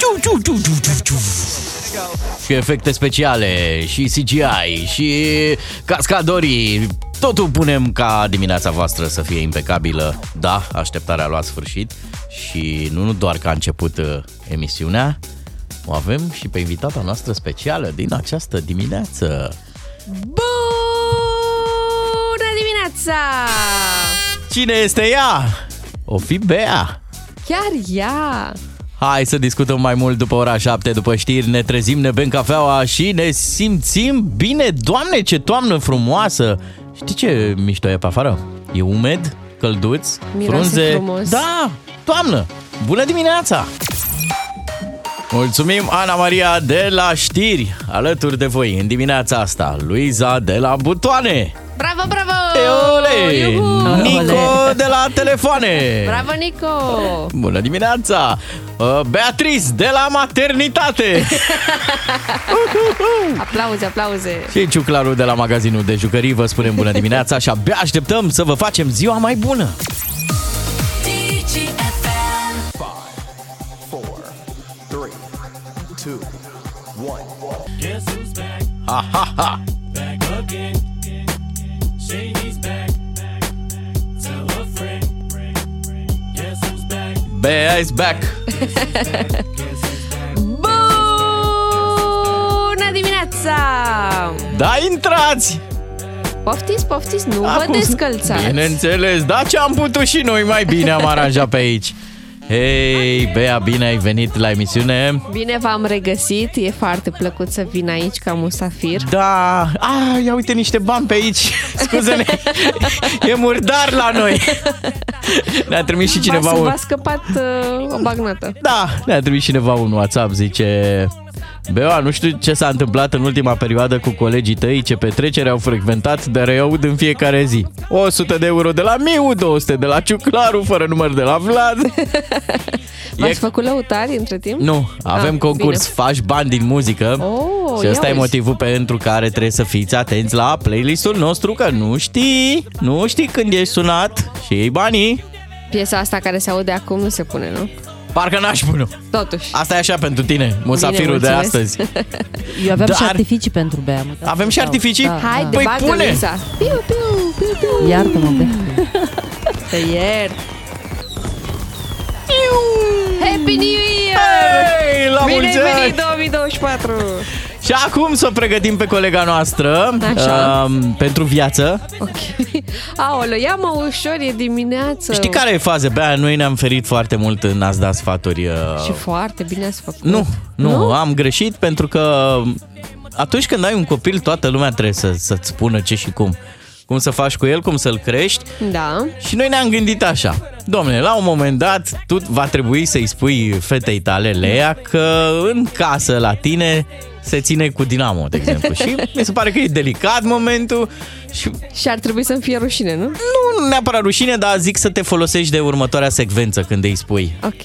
ciu, ciu, ciu, ciu, ciu, ciu. Și efecte speciale, și CGI, și cascadorii. Totul punem ca dimineața voastră să fie impecabilă. Da, așteptarea a luat sfârșit. Și nu doar că a început uh, emisiunea, o avem și pe invitata noastră specială din această dimineață. Bună dimineața! Cine este ea? O fi Bea. Chiar ea! Hai să discutăm mai mult după ora 7, după știri, ne trezim, ne bem cafeaua și ne simțim bine. Doamne, ce toamnă frumoasă! Știi ce mișto e pe afară? E umed, călduț, Miroase frunze. frumos. Da, toamnă! Bună dimineața! Mulțumim, Ana Maria de la știri, alături de voi în dimineața asta. Luiza de la butoane. Bravo, bravo! Eole! Iuhu! Nico de la telefoane. Bravo, Nico! Bună dimineața! Uh, Beatrice de la maternitate! Aplauze, aplauze! și Ciuclaru de la magazinul de jucării vă spunem bună dimineața și abia așteptăm să vă facem ziua mai bună! Ha, ha, ha! Bea is back! Bună dimineața! Da, intrați! Poftiți, poftiți, nu vă Acum- descălțați! Bineînțeles, da ce am putut și noi mai bine am aranjat pe aici. Hei, Bea, bine ai venit la emisiune. Bine v-am regăsit, e foarte plăcut să vin aici ca musafir. Da, a, ia uite niște bani pe aici. Scuze-ne, e murdar la noi. Ne-a trimis și cineva V-a, un... v-a scăpat uh, o bagnată. Da, ne-a trimis cineva un WhatsApp, zice... Bea, nu știu ce s-a întâmplat în ultima perioadă cu colegii tăi, ce petrecere au frecventat, dar îi aud în fiecare zi. 100 de euro de la Miu, 200 de la Ciuclaru, fără număr de la Vlad. V-ați făcut lăutari între timp? Nu, avem Ah, concurs, bine. faci bani din muzică Oh, și ia ăsta e uzi. motivul pentru care trebuie să fiți atenți la playlistul nostru, că nu știi, nu știi când ești sunat și iei banii. Piesa asta care se aude acum nu se pune, nu? Parcă n-aș pune. Totuși. Asta e așa pentru tine, musafirul de mulțumesc. astăzi. Eu aveam Dar- și artificii pentru Bea. mă, da, Avem și da, artificii? Da. Hai, de Păi bagă, pune! Lisa. Piu, piu, piu, piu. Iartă-mă, Bea. Te iert. Happy New Year! Hei, la Bine mulți ai ani! venit 2024! Și acum să o pregătim pe colega noastră Așa. um, pentru viață. Ok. Aoleu, ia-mă ușor, e dimineață. Știi care e faza? Bea, noi ne-am ferit foarte mult în a-ți da sfaturi. Uh, Și foarte bine ați făcut. Nu, nu, Nu? am greșit pentru că atunci când ai un copil, toată lumea trebuie să, să-ți spună ce și cum. Cum să faci cu el, cum să-l crești. Da. Și noi ne-am gândit așa. Domnule, la un moment dat, tu va trebui să-i spui fetei tale, Lea, că în casă la tine se ține cu dinamo, de exemplu. Și mi se pare că e delicat momentul și Și ar trebui să-mi fie rușine, nu? nu neapărat rușine, dar zic să te folosești de următoarea secvență când îi spui. Ok. Azi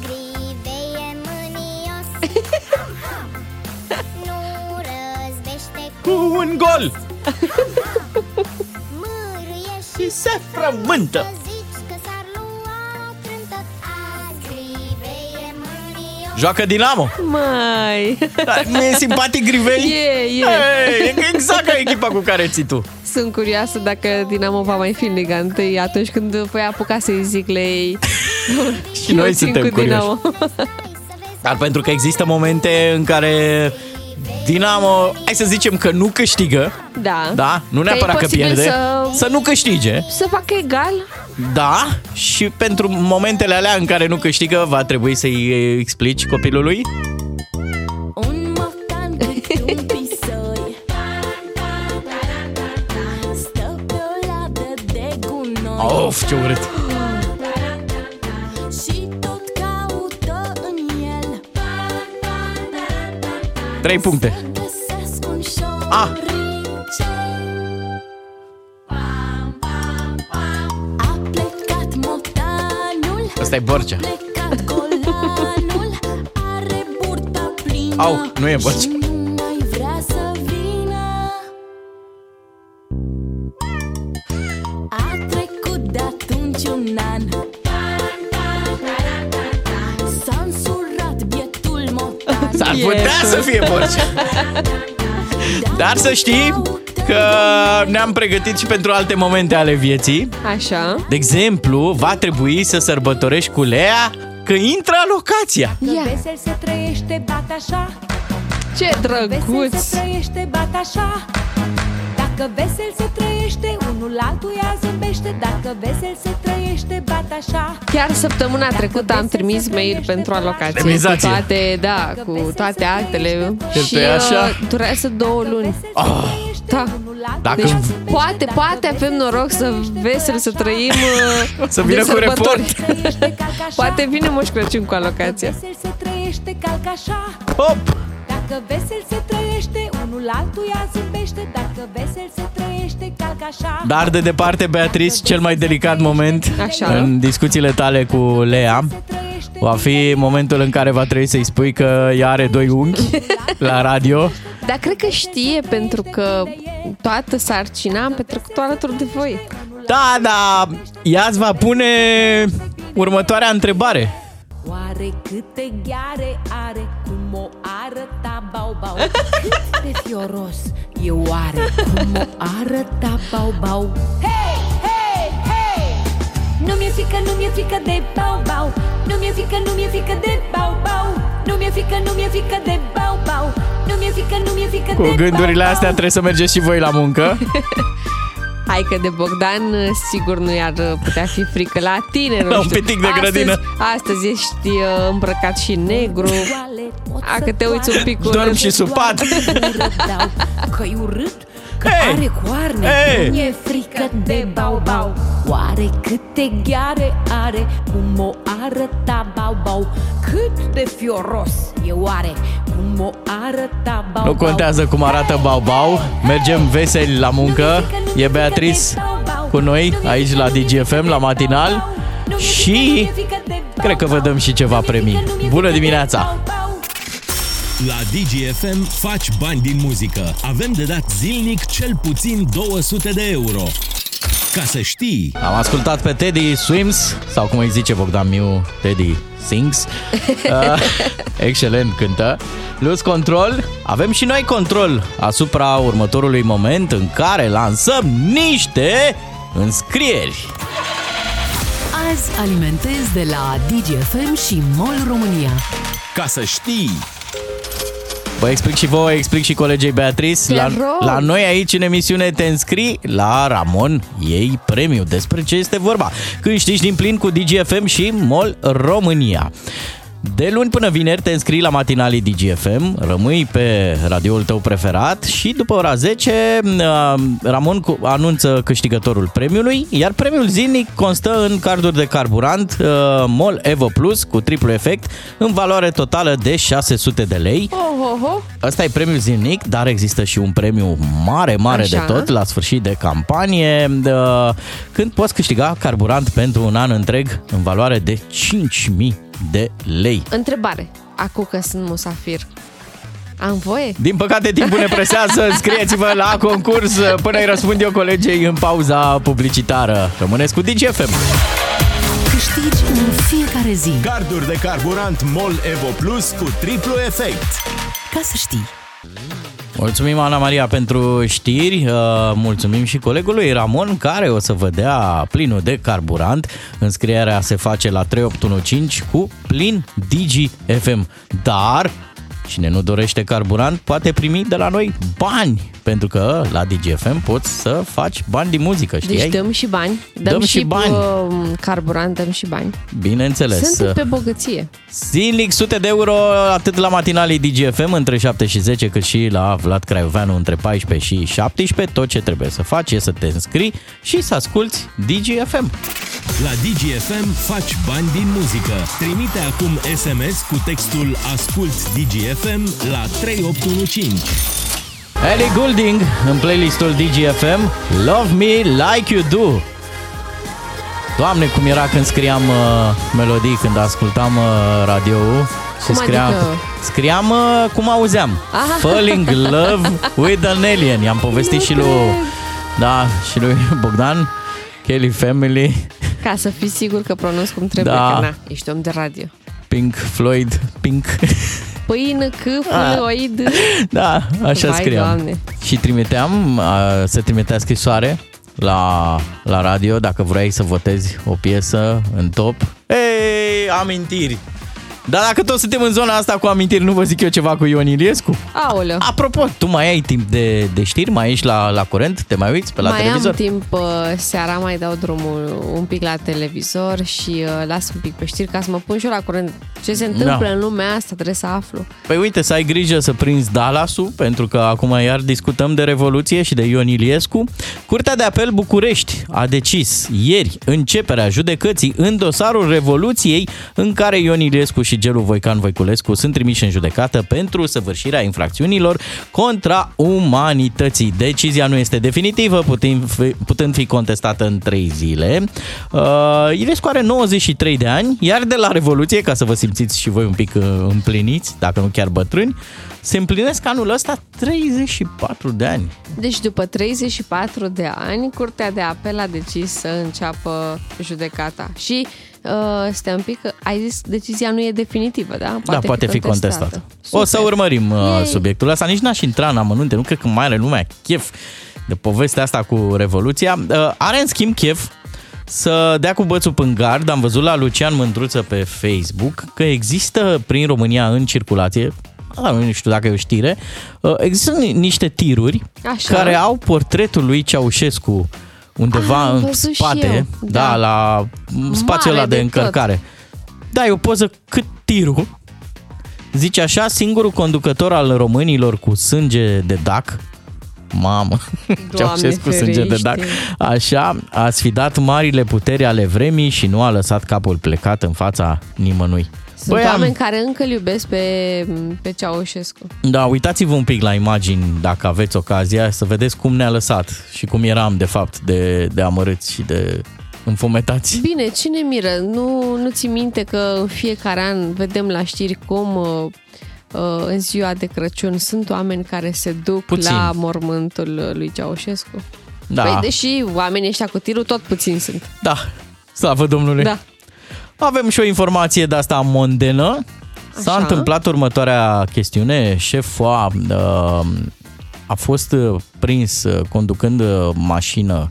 grivei e mânios Nu răzbește cu Cu un gol! mârâie și Și se frământă! Joacă Dinamo! Mai. Da, Mi-e simpatic Grivei? E, e. Hey, e exact ca echipa cu care ții tu. Sunt curioasă dacă Dinamo va mai fi în Liga 1 atunci când voi apuca să-i zic le ei. Și noi Eu țin suntem cu curioși. Dinamo. Dar pentru că există momente în care Dinamo, hai să zicem că nu câștigă, Da. da? Nu Că e neapărat că, posibil pierde, Să... să nu câștige, să facă egal. da? Și pentru momentele alea în care nu câștigă, va trebui să-i explici copilului? Un mocan cu un pisoi Stă pe o ladă de gunoi Of, ce urât! Trei puncte. Găsesc un Ah. șorice A plecat motanul Asta e Borcea. Plecat golanul Are burta plină Au, nu e Borcea. Fie porci. Dar să știi că ne-am pregătit și pentru alte momente ale vieții. Așa. De exemplu, va trebui să sărbătorești cu Lea că intră locația. Că Ia. vesel se trăiește, bat așa Ce Vesel drăguț! se trăiește, bat așa Dacă vesel se trăiește, unul altuia zâmbește Dacă vesel se trăiește, bat așa Chiar săptămâna trecută am trimis mail pentru alocație. Cu Indemnizație. toate, da, cu toate actele. Este Și așa? uh, durează două luni. Da. Dacă Deci poate, poate avem noroc să vesel să trăim uh, Să vină de cu sărbători. report. Poate vine Moș Crăciun cu alocația. Vesel se trăiește, calc așa Hop! Dacă vesel se trăiește, unul altuia zâmbește Dacă vesel se trăiește, calc așa Dar de departe, Beatrice, cel mai delicat moment Așa. în discuțiile tale cu Lea Se trăiește, va fi momentul în care va trebui să-i spui că ea are doi unghi la radio. Dar cred că știe pentru că toată sarcina am petrecut-o alături de voi. Da, da, ea îți va pune următoarea întrebare. Oare câte gheare are Cum o arăta bau-bau Cât de fioros e oare Cum o arăta bau-bau Hei, hei, hei! Nu mi-e frică, nu mi-e frică de bau-bau Nu mi-e frică, nu mi-e frică de bau-bau Nu mi-e frică, nu mi-e frică de bau-bau Nu mi-e frică, nu mi-e frică Cu de gândurile bau-bau. astea trebuie să mergeți și voi la muncă. Hai că de Bogdan sigur nu i-ar putea fi frică la tine, nu Un știu. pitic de grădină. Astăzi, astăzi ești uh, îmbrăcat și negru. A, că te uiți un pic Dorm urât. și supat. Că-i urât, că Hei! are coarne Hei! Nu e frică de bau-bau Oare câte gheare are Cum o arăta bau-bau Cât de fioros e oare Cum o arăta bau-bau Nu contează cum arată Bau-Bau, mergem veseli la muncă. E Beatrice cu noi aici la DGFM, la matinal. Și cred că vă dăm și ceva premii. Bună dimineața! La DGFM faci bani din muzică. Avem de dat zilnic cel puțin 200 de euro. Ca să știi, Am ascultat pe Teddy Swims, sau cum îi zice Bogdan Miu, Teddy Sings. Uh, excelent cântă. Lose control. Avem și noi control asupra următorului moment în care lansăm niște înscrieri. Azi alimentez de la DGFM și MOL România. ca să știi, Vă explic și vouă, explic și colegei Beatrice. Te La, rog. la noi aici în emisiune te înscrii la Ramon ei premiu. Despre ce este vorba? Câștigi din plin cu DGFM și MOL România. De luni până vineri te înscrii la matinalii DGFM, rămâi pe radioul tău preferat și după ora 10 uh, Ramon cu- anunță câștigătorul premiului, iar premiul zilnic constă în carduri de carburant uh, MOL Evo Plus cu triplu efect în valoare totală de 600 de lei. Oh, oh, oh. Asta e premiul zilnic, dar există și un premiu mare, mare Așa. de tot la sfârșit de campanie, de, când poți câștiga carburant pentru un an întreg în valoare de 5.000 de lei. Întrebare. Acum că sunt musafir. Am voie? Din păcate, timpul ne presează. Scrieți-vă la concurs până îi răspund eu colegei în pauza publicitară. Rămâneți cu DGFM. Câștigi în fiecare zi. carduri de carburant MOL Evo Plus cu triplu efect. Ca să știi. Mulțumim, Ana Maria, pentru știri. Uh, Mulțumim și colegului Ramon, care o să vă dea plinul de carburant. Înscrierea se face la 3815 cu plin Digi FM. Dar cine nu dorește carburant poate primi de la noi bani, pentru că la DGFM poți să faci bani din muzică, știai? Deci dăm și bani. Dăm, Dăm și bani. uh, carburant, dăm și bani. Bineînțeles. Suntem pe bogăție. Zilnic sute de euro atât la matinalii DGFM între 7 și 10 cât și la Vlad Craioveanu între 14 și 17. Tot ce trebuie să faci e să te înscrii și să asculti DGFM. La DGFM faci bani din muzică. Trimite acum SMS cu textul Ascult DGFM la 3815. Ellie Goulding în playlistul DGFM Love Me Like You Do. Doamne, cum era când scriam uh, melodii, când ascultam uh, radio-ul și Cum scriam, adică? scriam uh, cum auzeam. Aha. Falling in Love with an Alien. I-am povestit și lui, da, și lui Bogdan, Kelly Family, Ca să fii sigur că pronunț cum trebuie, Da. că na, ești om de radio. Pink Floyd, Pink. Pâine, câfloid. Da, așa Vai, scriam. Doamne. Și trimiteam, a, se trimitea scrisoare la, la radio dacă vrei să votezi o piesă în top. Ei, amintiri! Dar dacă tot suntem în zona asta cu amintiri, nu vă zic eu ceva cu Ion Iliescu? Aoleu. Apropo, tu mai ai timp de, de știri? Mai ești la, la curent? Te mai uiți pe la mai televizor? am timp, uh, seara mai dau drumul un pic la televizor și uh, las un pic pe știri ca să mă pun și eu la curent. Ce se întâmplă Da. în lumea asta, trebuie să aflu. Păi uite, să ai grijă să prinzi Dallasul, pentru că acum iar discutăm de Revoluție și de Ion Iliescu. Curtea de apel București a decis ieri începerea judecății în dosarul Revoluției, în care Ion Iliescu și Gelu Voican Voiculescu sunt trimiși în judecată pentru săvârșirea infracțiunilor contra umanității. Decizia nu este definitivă, putând fi, putând fi contestată în trei zile. Uh, Iliescu are 93 de ani, iar de la Revoluție, ca să vă simțiți și voi un pic uh, împliniți, dacă nu chiar bătrâni, se împlinesc anul ăsta 34 de ani. Deci după 34 de ani, Curtea de Apel a decis să înceapă judecata. Și uh, stai un pic, că ai zis decizia nu e definitivă, da? da, poate fi contestată. contestat. O să urmărim uh, Yay. subiectul ăsta. Nici n-aș intra în amănunte. Nu cred că mai are lumea chef de povestea asta cu Revoluția. Uh, are în schimb chef să dea cu bățul în gard. Am văzut la Lucian Mândruță pe Facebook că există prin România în circulație da, nu știu dacă e o știre, uh, există ni- niște tiruri Așa. care au portretul lui Ceaușescu undeva Ah, am în văzut și spate, eu, da, da. la spațiul Mare ăla de, de încărcare. Da, e o poză cât tirul. Zice așa, singurul conducător al românilor cu sânge de dac, mamă, Ceaușescu sânge de dac, ferește. așa, a sfidat marile puteri ale vremii și nu a lăsat capul plecat în fața nimănui. Sunt Băi, oameni am- care încă îl iubesc pe, pe Ceaușescu. Da, uitați-vă un pic la imagini dacă aveți ocazia să vedeți cum ne-a lăsat și cum eram de fapt de, de amărâți și de înfometați. Bine, cine miră? Nu, nu ți minte că în fiecare an vedem la știri cum uh, uh, în ziua de Crăciun sunt oameni care se duc Puțin. la mormântul lui Ceaușescu? Da, Păi, deși oamenii ăștia cu tirul tot puțin sunt. da, slavă Domnului. Da. Avem și o informație de asta mondenă. S-a Așa. întâmplat următoarea chestiune. Șeful a, a fost uh, prins uh, conducând uh, mașină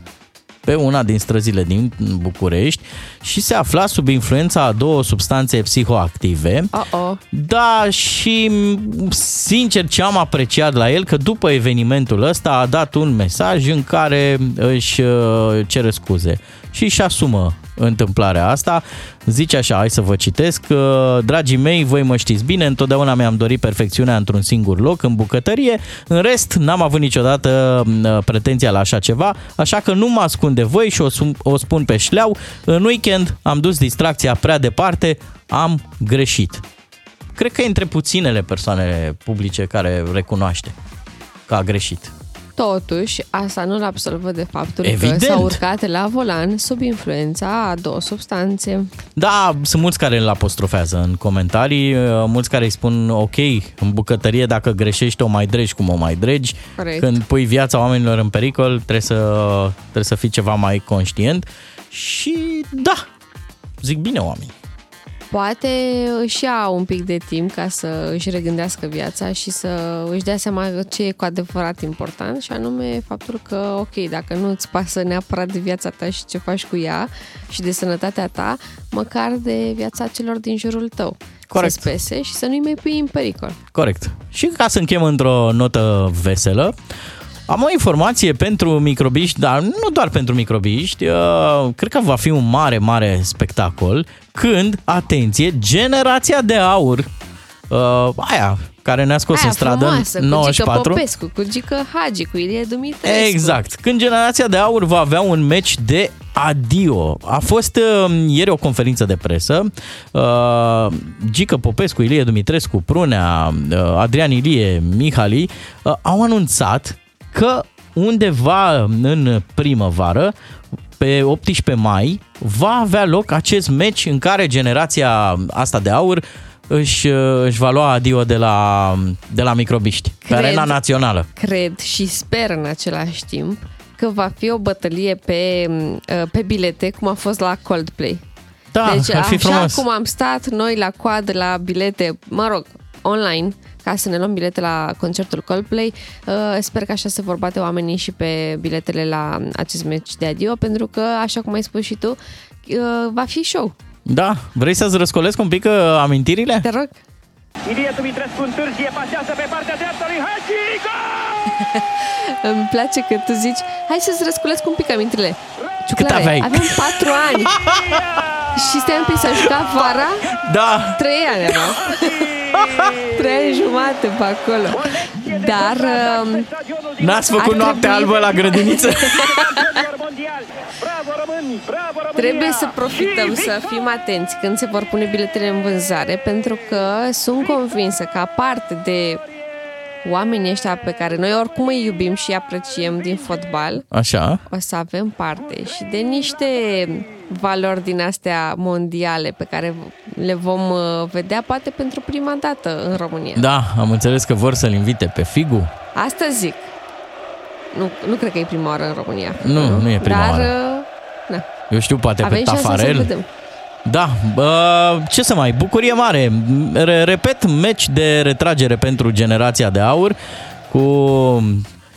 pe una din străzile din București și se afla sub influența a două substanțe psihoactive. Oh-oh. Da, și m, sincer ce am apreciat la el, că după evenimentul ăsta a dat un mesaj în care își uh, cere scuze și își asumă întâmplarea asta. Zice așa, hai să vă citesc. uh, Dragii mei, voi mă știți bine, întotdeauna mi-am dorit perfecțiunea într-un singur loc, în bucătărie. În rest, n-am avut niciodată uh, pretenția la așa ceva, așa că nu mă ascund de voi și o, sum- o spun pe șleau. În weekend am dus distracția prea departe, am greșit. Cred că e între puținele persoane publice care recunoaște că a greșit. Totuși, asta nu-l absolvă de faptul Evident. că s-a urcat la volan sub influența a două substanțe. Da, sunt mulți care îl apostrofează în comentarii, uh, mulți care îi spun ok, în bucătărie dacă greșești o mai dregi cum o mai dregi. Corect. Când pui viața oamenilor în pericol, trebuie să, trebuie să fii ceva mai conștient și da, zic bine oameni. Poate își ia un pic de timp ca să își regândească viața și să își dea seama ce e cu adevărat important și anume faptul că, ok, dacă nu îți pasă neapărat de viața ta și ce faci cu ea și de sănătatea ta, măcar de viața celor din jurul tău. Corect. Să spese și să nu-i mai pui în pericol. Corect. Și ca să închem într-o notă veselă, am o informație pentru microbiști, dar nu doar pentru microbiști, uh, cred că va fi un mare, mare spectacol când, atenție, generația de aur, uh, aia care ne-a scos Aia în stradă frumoasă, în cu Gică 94, Popescu, cu Gică Hagi, cu Ilie Dumitrescu. Exact. Când generația de aur va avea un meci de adio. A fost uh, ieri o conferință de presă. Uh, Gică Popescu, Ilie Dumitrescu, Prunea, uh, Adrian Ilie, Mihali uh, au anunțat că undeva în primăvară, pe 18 mai, va avea loc acest meci în care generația asta de aur își, uh, își va lua adio de la, de la microbiști, pe Cred. arena națională. Cred și sper în același timp că va fi o bătălie pe, uh, pe bilete, cum a fost la Coldplay. Da, deci, ar fi așa frumos. cum am stat noi la coadă la bilete, mă rog, online ca să ne luăm bilete la concertul Coldplay. Uh, sper că așa se vor bate oamenii și pe biletele la acest meci de adio, pentru că, așa cum ai spus și tu, uh, va fi show. Da, vrei să-ți răscolesc un pic uh, amintirile? Te rog. Ilie Dumitrescu întârzie, pasează pe partea dreaptă lui Hagi, gol! Îmi place că tu zici, hai să-ți răsculesc un pic amintile. Cât aveai? Aveam patru ani. și stai un pic să juca vara, Da, trei ani aveam. trei ani jumate pe acolo. Dar um, n-ați făcut Ar noaptea trebui- albă la grădiniță? mondial. Bravo români, bravo România! Trebuie să profităm, să fim atenți când se vor pune biletele în vânzare, pentru că sunt convinsă că aparte de oamenii ăștia pe care noi oricum îi iubim și îi apreciem din fotbal, Așa. o să avem parte și de niște valori din astea mondiale pe care le vom uh, vedea poate pentru prima dată în România. Da, am înțeles că vor să-l invite pe Figu. Asta zic. Nu, nu cred că e prima oară în România. Nu, nu e prima Dar, oară. uh, Na, Eu știu, poate avem pe șansa să Tafarel. Vedem. Da, bă, ce să mai, bucurie mare. Re- repet, meci de retragere pentru generația de aur cu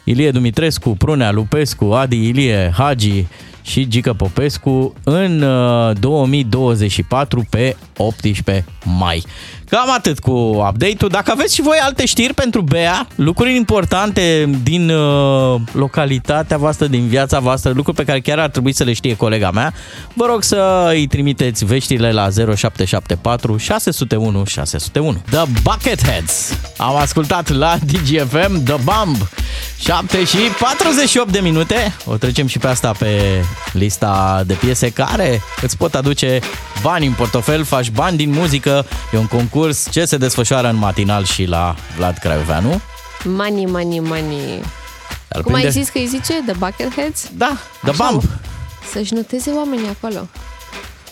Ilie Dumitrescu, Prunea Lupescu, Adi Ilie, Hagi și Gică Popescu în uh, 2024 pe 18 mai. Cam atât cu update-ul. Dacă aveți și voi alte știri pentru Bea, lucruri importante din uh, localitatea voastră, din viața voastră, lucruri pe care chiar ar trebui să le știe colega mea, vă rog să îi trimiteți veștile la 0774 601 601. The Bucketheads. Am ascultat la DGFM The Bump. 7 și 48 de minute. O trecem și pe asta pe lista de piese care îți pot aduce bani în portofel, faci bani din muzică. E un concurs ce se desfășoară în matinal și la Vlad Craioveanu. Money, money, money. Dar Cum ai prinde- zis că îi zice? The Bucketheads? Da, The Așa, Bump. Să-și noteze oamenii acolo.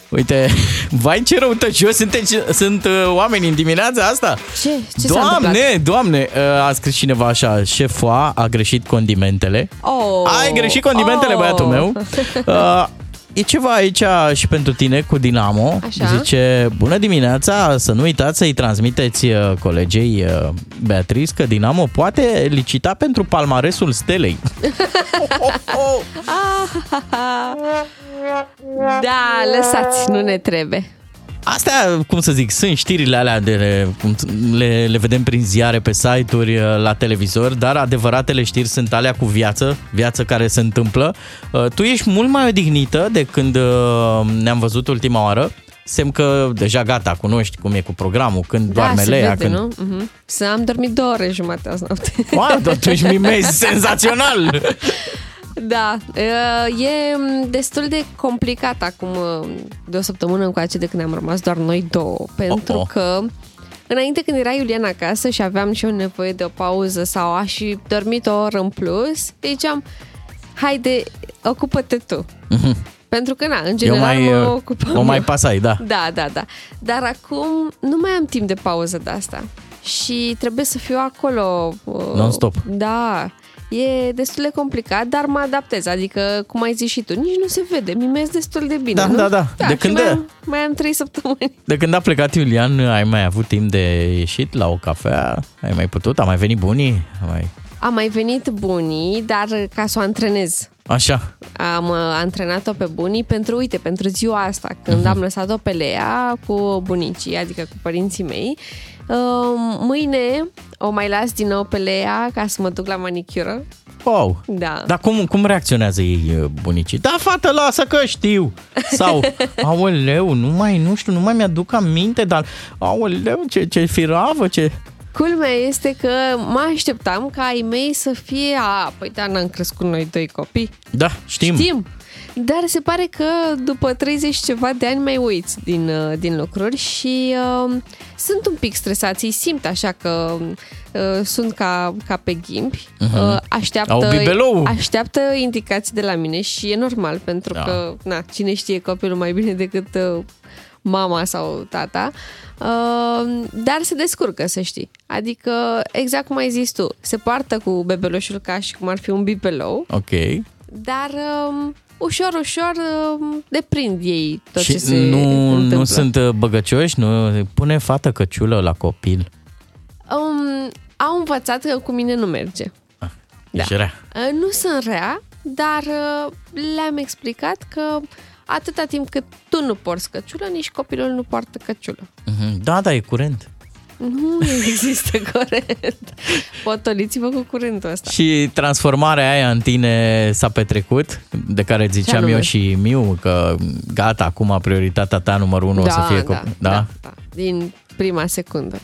Uite, vai ce răutăcios sunteți, sunt uh, oameni în dimineața asta. Ce? Ce s-a întâmplat? Doamne, doamne, uh, a scris cineva așa, șefoa a greșit condimentele. Oh. Ai greșit condimentele, Oh. băiatul meu. Uh, e ceva aici și pentru tine cu Dinamo. Așa. Zice, bună dimineața, să nu uitați să-i transmiteți uh, colegei uh, Beatriz că Dinamo poate licita pentru palmaresul stelei. Da, lăsați, nu ne trebuie. Astea, cum să zic, sunt știrile alea de cum le, le vedem prin ziare, pe site-uri, uh, la televizor, dar adevăratele știri sunt alea cu viață, viață care se întâmplă. Uh, Tu ești mult mai odihnită de când uh, ne-am văzut ultima oară. Semn că deja gata, cunoști cum e cu programul, când doarme da, se Lea, vede, când... nu? Uh-huh. Să am dormit două ore jumate azi noapte. Wow, atunci mimezi senzațional! Da, uh, e m, destul de complicat acum uh, de o săptămână încoace de când am rămas doar noi două, pentru Oh, oh. că înainte când era Iulian acasă și aveam și eu nevoie de o pauză sau aș fi dormit o oră în plus, ziceam, haide, ocupă-te tu. Pentru că, na, în general mai, mă uh, ocupam o mai eu. pasai, da. Da, da, da. Dar acum nu mai am timp de pauză de asta. Și trebuie să fiu acolo. uh, Non-stop. Da. E destul de complicat, dar mă adaptez. Adică, cum ai zis și tu, nici nu se vede. Mimez destul de bine, Da, nu? da, da. da De și când mai de- am, mai am trei săptămâni. De când a plecat Iulian, ai mai avut timp de ieșit la o cafea? Ai mai putut? A mai venit bunii? A mai... Am mai venit bunii, dar ca să o antrenez. Așa. Am uh, antrenat-o pe bunii pentru, uite, pentru ziua asta, când Mhm. am lăsat-o pe Lea cu bunicii, adică cu părinții mei. Uh, Mâine o mai las din nou pe Lea ca să mă duc la manicură. Wow. Da. Dar cum, cum reacționează ei, bunicii? Da, fată, lasă că știu. Sau, aoleu, nu mai, nu știu, nu mai mi-aduc aminte, dar, aoleu, ce, ce firavă, ce... Culmea este că mă așteptam ca ai mei să fie, a, păi da, n-am crescut noi doi copii. Da, știm. Știm. Dar se pare că după 30 și ceva de ani mai uiți din, uh, din lucruri și uh, sunt un pic stresați. Îi simt așa că uh, sunt ca, ca pe ghimbi. Mhm. Uh, așteaptă, Au bibelou. așteaptă indicații de la mine și e normal pentru Da. că na, cine știe copilul mai bine decât uh, mama sau tata. Uh, dar se descurcă, să știi. Adică, exact cum ai zis tu, se poartă cu bebelușul ca și cum ar fi un bibelou, Ok. dar um, ușor, ușor um, deprind ei tot și ce se nu, întâmplă. nu sunt uh, băgăcioși? Nu pune fată căciulă la copil? Au învățat că cu mine nu merge. Ești rea. Uh, Nu sunt rea, dar uh, le-am explicat că atâta timp cât tu nu porți căciulă, nici copilul nu poartă căciulă. Mhm. Da, da, e curent. Nu există curent. Potoliți-vă cu curentul ăsta. Și transformarea aia în tine s-a petrecut, de care ziceam anume? eu și Miu, că gata, acum prioritatea ta numărul unu o să fie... da, cop- da, da. Din prima secundă.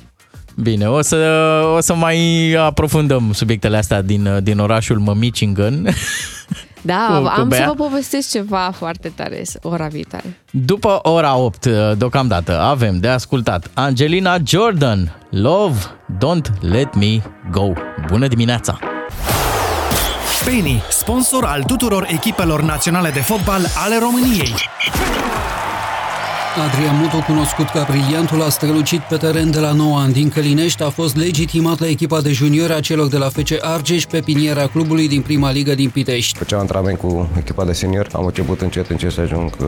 Bine, o să, o să mai aprofundăm subiectele astea din, din orașul Mămicingen. Da, Cu- cu am Bea? să vă povestesc ceva foarte tare ora viitoare. După ora 8, deocamdată, avem de ascultat Angelina Jordan, Love, Don't Let Me Go. Bună dimineața! Penny, sponsor al tuturor echipelor naționale de fotbal ale României. Adrian Mutu, cunoscut ca brilliantul, a strălucit pe teren de la 9 ani din Călinești, a fost legitimat la echipa de juniori a celor de la FC Argeș pe piniera clubului din prima ligă din Pitești. Făceam antrenament cu echipa de senior. Am început încet, încet să ajung uh,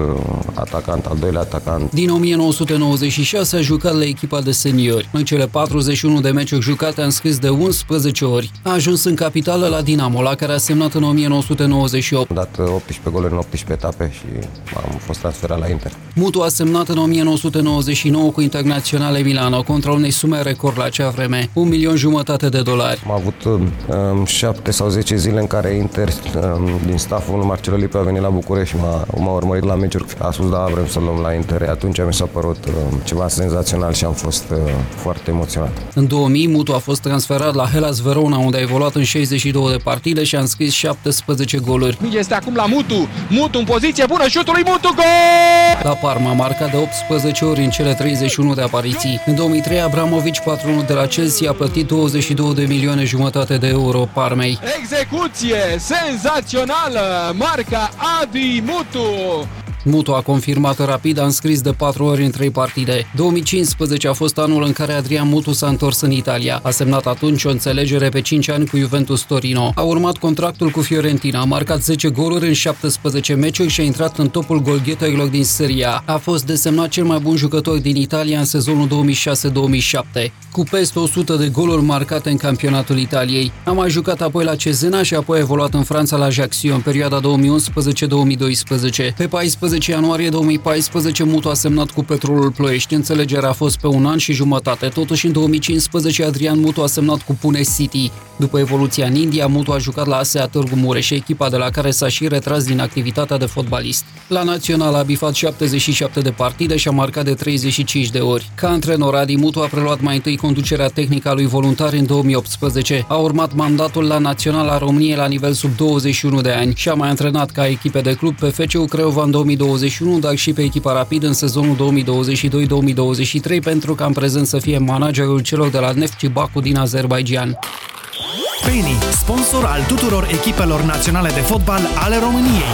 atacant, al doilea atacant. Din 1996 a jucat la echipa de seniori. În cele 41 de meciuri jucate a înscris de 11 ori. A ajuns în capitală la Dinamo, la care a semnat în 1998. Am dat uh, 18 goluri în 18 etape și am fost transferat la Inter. Mutu a semnat în 1999 cu Internaționale Milano contra unei sume record la acea vreme, un milion jumătate de dolari. Am avut um, 7 sau 10 zile în care Inter, um, din stafful Marcelo Lipe a venit la București și m-a, m-a urmărit la meciuri. A spus, da, vrem să luăm la Inter. Atunci mi s-a părut um, ceva senzațional și am fost uh, foarte emoționat. În 2000, Mutu a fost transferat la Hellas Verona, unde a evoluat în 62 de partide și a înscris 17 goluri. Mingea este acum la Mutu. Mutu în poziție bună, șutul lui Mutu, gol! La Parma a marcat de 18 ori în cele 31 de apariții. În 2003, Abramovici, patronul de la Chelsea, a plătit 22 de milioane jumătate de euro Parmei. Execuție senzațională, marca Adi Mutu. Mutu a confirmat rapid, a înscris de 4 ori în 3 partide. 2015 a fost anul în care Adrian Mutu s-a întors în Italia. A semnat atunci o înțelegere pe 5 ani cu Juventus Torino. A urmat contractul cu Fiorentina, a marcat 10 goluri în 17 meciuri și a intrat în topul golgheterilor din Serie A. A fost desemnat cel mai bun jucător din Italia în sezonul 2006-2007, cu peste 100 de goluri marcate în campionatul Italiei. A mai jucat apoi la Cezena și apoi a evoluat în Franța la Ajaccio în perioada 2011-2012. Pe 14 ianuarie 2014 Mutu a semnat cu Petrolul Ploiești. Înțelegerea a fost pe un an și jumătate. Totuși în 2015 Adrian Mutu a semnat cu Pune City. După evoluția în India, Mutu a jucat la ASEA Târgu Mureș, echipa de la care s-a și retras din activitatea de fotbalist. La Național a bifat 77 de partide și a marcat de 35 de ori. Ca antrenor, Adi Mutu a preluat mai întâi conducerea tehnică a lui voluntar în 2018. A urmat mandatul la Național a României la nivel sub 21 de ani și a mai antrenat ca echipe de club pe FCU Craiova în 2021, dar și pe echipa Rapid în sezonul 2022-2023 pentru ca în prezent să fie managerul celor de la Neftchi Baku din Azerbaijan. Penny, sponsor al tuturor echipelor naționale de fotbal ale României.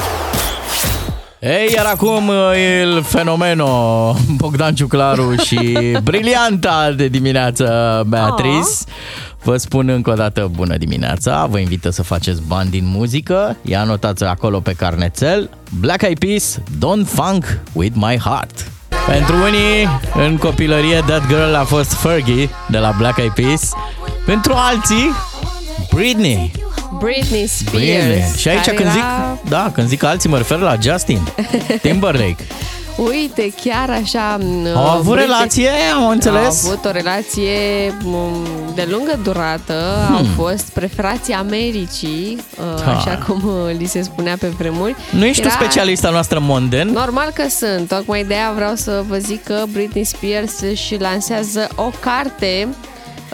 Ei, iar acum il fenomeno Bogdan Ciuclaru și brilianta de dimineață Beatrice. Vă spun încă o dată bună dimineața, vă invită să faceți bani din muzică, ia notați acolo pe carnețel, Black Eyed Peas, Don't Funk With My Heart. Pentru unii, în copilărie, That Girl a fost Fergie de la Black Eyed Peas. Pentru alții, Britney. Britney Spears. Bine. Și aici care când zic, era- da, când zic alții mă refer la Justin Timberlake. Uite, chiar așa... m, Au avut Britney- relație, am înțeles? Au avut o relație m, de lungă durată, hmm. au fost preferații Americii, uh, Da. așa cum uh, li se spunea pe vremuri. Nu ești tu specialista noastră monden? Normal că sunt, tocmai de aia vreau să vă zic că Britney Spears își lansează o carte uh,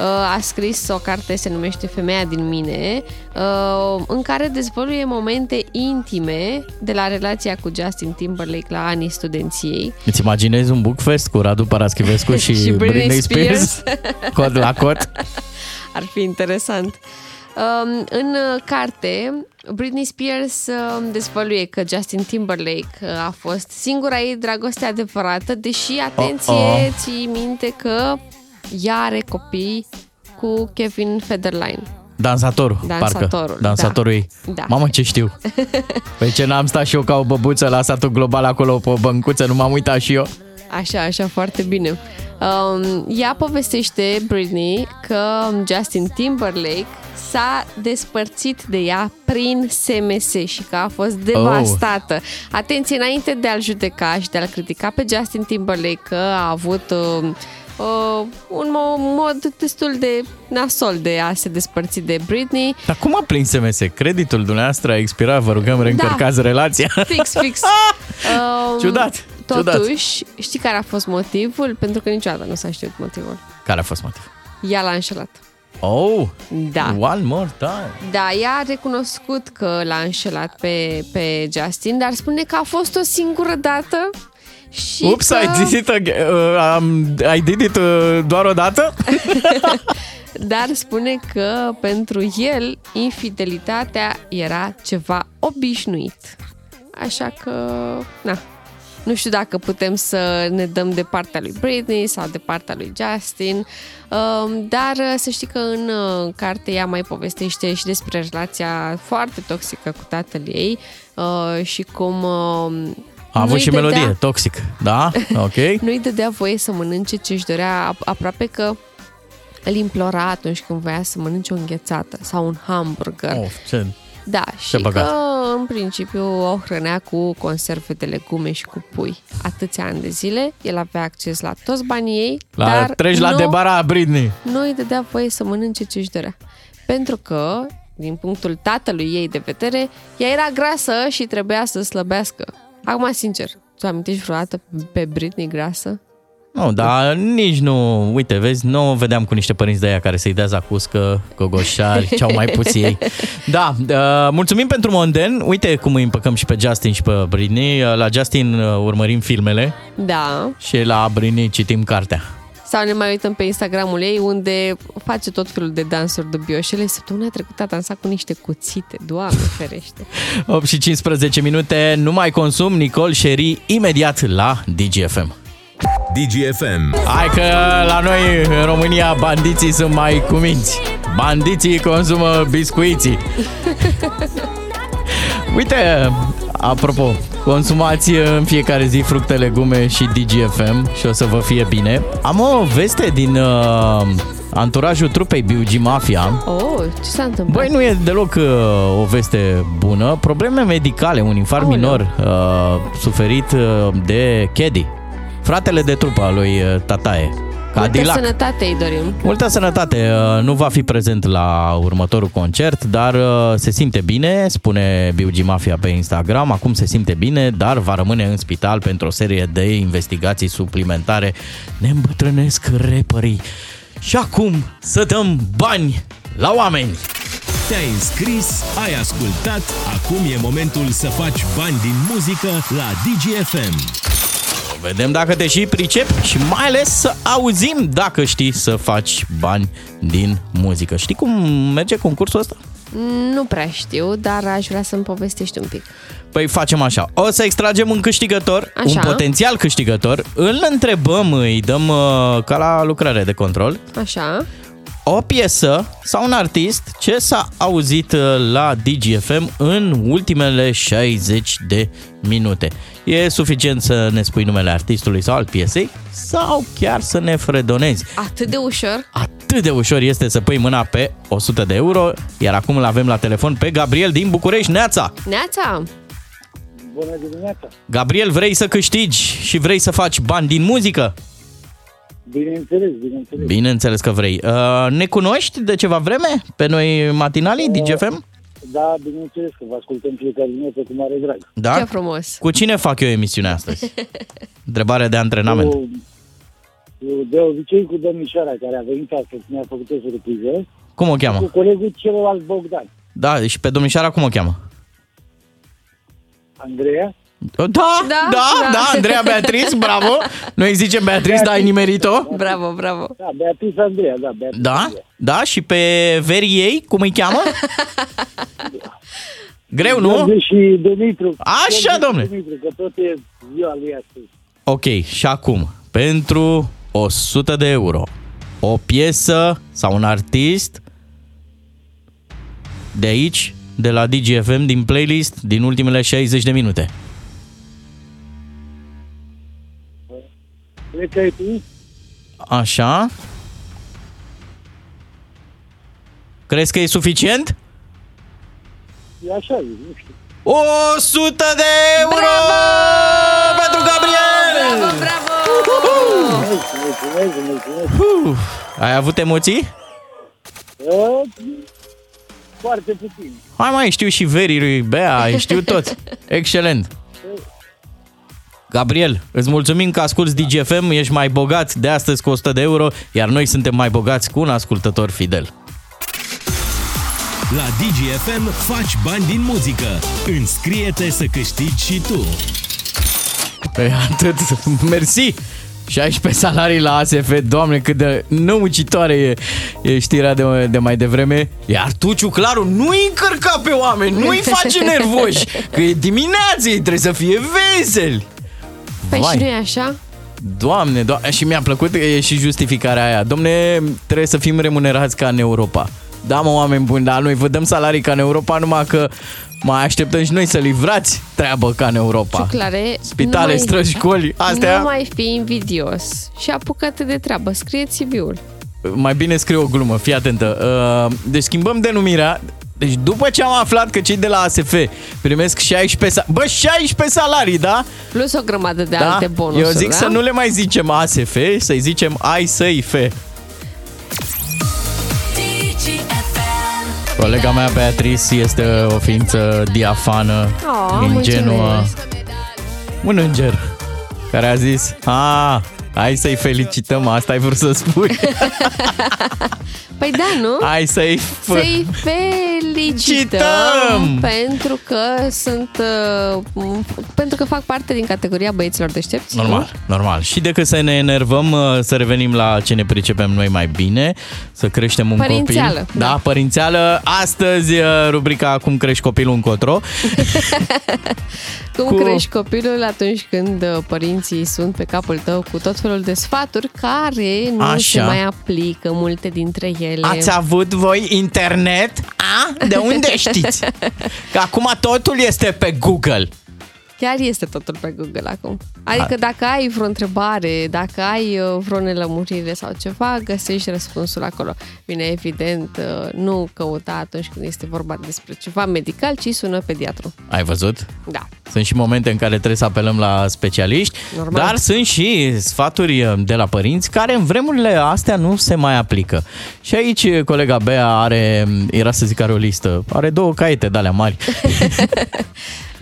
a scris o carte, se numește Femeia din mine, uh, în care dezvăluie momente intime de la relația cu Justin Timberlake la anii studenției. Îți imaginezi un bookfest cu Radu Paraschivescu și, Și Britney Britney Spears? Spears. Cot la cot? Ar fi interesant. Um, în uh, carte, Britney Spears um, dezvăluie că Justin Timberlake uh, a fost singura ei dragoste adevărată, deși, atenție, Oh-oh. ții minte că ea are copii cu Kevin Federline. Dansatorul, Dansatorul, parcă. Dansatorul da. ei. Da. Mamă, ce știu. Păi ce n-am stat și eu ca o băbuță la satul global acolo pe o băncuță, nu m-am uitat și eu. Așa, așa, foarte bine. Um, ea povestește, Britney, că Justin Timberlake s-a despărțit de ea prin SMS și că a fost devastată. Oh. Atenție, înainte de a-l judeca și de a-l critica pe Justin Timberlake că a avut uh, uh, un mo- mod destul de nasol de a se despărți de Britney. Dar cum a prins SMS? Creditul dumneavoastră a expirat, vă rugăm, reîncărcați relația. Fix, fix. Um, Ciudat, Totuși, știi care a fost motivul? Pentru că niciodată nu s-a știut motivul. Care a fost motivul? Ea l-a înșelat. Oh, Da. one more time. Da, ea a recunoscut că l-a înșelat pe, pe Justin, dar spune că a fost o singură dată și Ups, că... I did it, again. Uh, um, I did it uh, doar o dată? Dar spune că pentru el infidelitatea era ceva obișnuit. Așa că, na, nu știu dacă putem să ne dăm de partea lui Britney sau de partea lui Justin, um, dar uh, să știi că în uh, carte ea mai povestește și despre relația foarte toxică cu tatăl ei uh, și cum um, A avut nu-i și dădea- melodie, toxic. Da? Ok. nu-i dădea voie să mănânce ce își dorea, ap- aproape că îl implora atunci când voia să mănânce o înghețată sau un hamburger. Oh, ce... Da, Ce și păcat. că în principiu o hrănea cu conserve de legume și cu pui. Atâția ani de zile, el avea acces la toți banii ei, La, dar treci la nu, debara, Britney. nu îi dădea voie să mănânce ce își dorea. Pentru că, din punctul tatălui ei de vedere, ea era grasă și trebuia să slăbească. Acum, sincer, tu amintești vreodată pe Britney grasă? Nu, dar nici nu, uite, vezi, nu o vedeam cu niște părinți de aia care să-i dea zacuscă, gogoșari, ce au mai puțin ei. Da, uh, mulțumim pentru Monden. Uite cum îi împăcăm și pe Justin și pe Britney. Uh, La Justin uh, urmărim filmele Da. și la Britney citim cartea. Sau ne mai uităm pe Instagramul ei unde face tot felul de dansuri dubioase. El săptămâna trecută a dansat cu niște cuțite. Doamne ferește. 8 și 15 minute, nu mai consum, Nicol Sherry, imediat la DGFM. DGFM. Hai că la noi în România bandiții sunt mai cuminți. Bandiții consumă biscuiții. Uite, apropo, consumați în fiecare zi fructe, legume și DGFM și o să vă fie bine. Am o veste din uh, anturajul trupei BUG Mafia. Oh, ce s-a întâmplat? Băi, nu e deloc uh, o veste bună. Probleme medicale, un infarct Aoleu. minor uh, suferit uh, de Caddy, fratele de trupă al lui uh, Tatae. Multă Cadillac. sănătate îi dorim. Multă sănătate, uh, nu va fi prezent la următorul concert, dar uh, se simte bine, spune BUG Mafia pe Instagram, acum se simte bine, dar va rămâne în spital pentru o serie de investigații suplimentare. Ne îmbătrânesc rapperii. Și acum să dăm bani la oameni! Te-ai înscris, ai ascultat, acum e momentul să faci bani din muzică la DGFM. Vedem dacă te și pricep și mai ales să auzim dacă știi să faci bani din muzică. Știi cum merge concursul ăsta? Nu prea știu, dar aș vrea să-mi povestești un pic. Păi facem așa. O să extragem un câștigător, Așa. un potențial câștigător, îl întrebăm, îi dăm uh, ca la lucrare de control, Așa? O piesă sau un artist ce s-a auzit uh, la DGFM în ultimele 60 de minute. E suficient să ne spui numele artistului sau al piesei sau chiar să ne fredonezi. Atât de ușor? Atât de ușor este să pui mâna pe 100 de euro, iar acum îl avem la telefon pe Gabriel din București. Neața! Neața! Bună dimineața! Gabriel, vrei să câștigi și vrei să faci bani din muzică? Bineînțeles, bineînțeles. Bineînțeles că vrei. Uh, ne cunoști de ceva vreme pe noi matinalii DGFM? Da, bineînțeles că vă ascultăm fiecare dimineață cu mare drag. Da? Ce frumos! Cu cine fac eu emisiunea astăzi? Întrebare de antrenament. Cu, cu- de obicei cu domnișoara care a venit astăzi, mi-a făcut o surpriză. Cum o Cu cheamă? colegul celălalt Bogdan. Da, și pe domnișoara cum o cheamă? Andreea? Da, da, da, da, da Andreea Beatriz, bravo! Noi îi zicem Beatriz, dar ai nimerit-o? Bravo, bravo! Da, Beatrice Andreea, da, Beatrice Da? Andreea. Da? Și pe verii ei, cum îi cheamă? Greu, nu? George și Dumitru. Așa, George și domne. Dumitru, că tot e ziua lui astăzi. Ok, și acum, pentru 100 de euro, o piesă sau un artist de aici, de la DGFM, din playlist, din ultimele 60 de minute. Cred că e tu. Așa. Crezi că e suficient? E așa, e, nu știu. 100 de euro pentru Gabriel! Bravo, bravo! Mulțumesc, mulțumesc, mulțumesc. Uf, ai avut emoții? Uh, Foarte puțin. Hai mai, știu și verii lui Bea, știu tot. Excelent. Gabriel, îți mulțumim că asculti DGFM, ești mai bogat de astăzi cu 100 de euro, iar noi suntem mai bogați cu un ascultător fidel. La DGFM faci bani din muzică. Înscrie-te să câștigi și tu. Pe atât, mersi! 16 salarii la ASF, doamne, cât de năucitoare e, e știrea de, de mai devreme. Iar tu, Ciuclaru, nu-i încărca pe oameni, nu-i face nervoși, că e dimineață, ei trebuie să fie veseli. Păi Vai. și nu e așa? Doamne, doamne, și mi-a plăcut e și justificarea aia. Domne, trebuie să fim remunerați ca în Europa. Da, mă, oameni buni, dar noi vă dăm salarii ca în Europa, numai că mai așteptăm și noi să livrați treabă ca în Europa. Ciuclare, Spitale, nu mai- străzi, școli, astea... Nu mai fi invidios și apucă-te de treabă, scrie CV-ul. Mai bine scriu o glumă, fii atentă. Uh, Deci schimbăm denumirea. Deci după ce am aflat că cei de la ASF primesc 16 salarii, bă, 16 salarii, da? Plus o grămadă de da? alte bonusuri, Eu zic da? să nu le mai zicem ASF, să-i zicem AISF. Colega mea Beatrice este o ființă diafană, Oh, ingenuă, mulțumesc. un înger care a zis, a, hai să-i felicităm, asta ai vrut să spui. Păi da, nu? Hai să-i... Să-i felicităm Cităm! pentru că sunt uh, pentru că fac parte din categoria băieților deștepți. Normal, normal. Și decât să ne enervăm, uh, să revenim la ce ne pricepem noi mai bine, să creștem un Părințeală, copil. da. Da, părințeală. Astăzi, uh, rubrica Cum crești copilul încotro. Cum Cu- crești copilul atunci când uh, părinții sunt pe capul tău cu tot felul de sfaturi care nu Așa. se mai aplică multe dintre ele. Ați avut voi internet? A? De unde știți? Că acum totul este pe Google. Chiar este totul pe Google acum. Adică dacă ai vreo întrebare, dacă ai uh, vreo nelămurire sau ceva, găsești răspunsul acolo. Bine, evident, uh, nu căuta atunci când este vorba despre ceva medical, ci sună pediatru. Ai văzut? Da. Sunt și momente în care trebuie să apelăm la specialiști, Normal. dar sunt și sfaturi uh, de la părinți care în vremurile astea nu se mai aplică. Și aici uh, colega Bea are, era să zic are o listă, are două caiete de alea mari.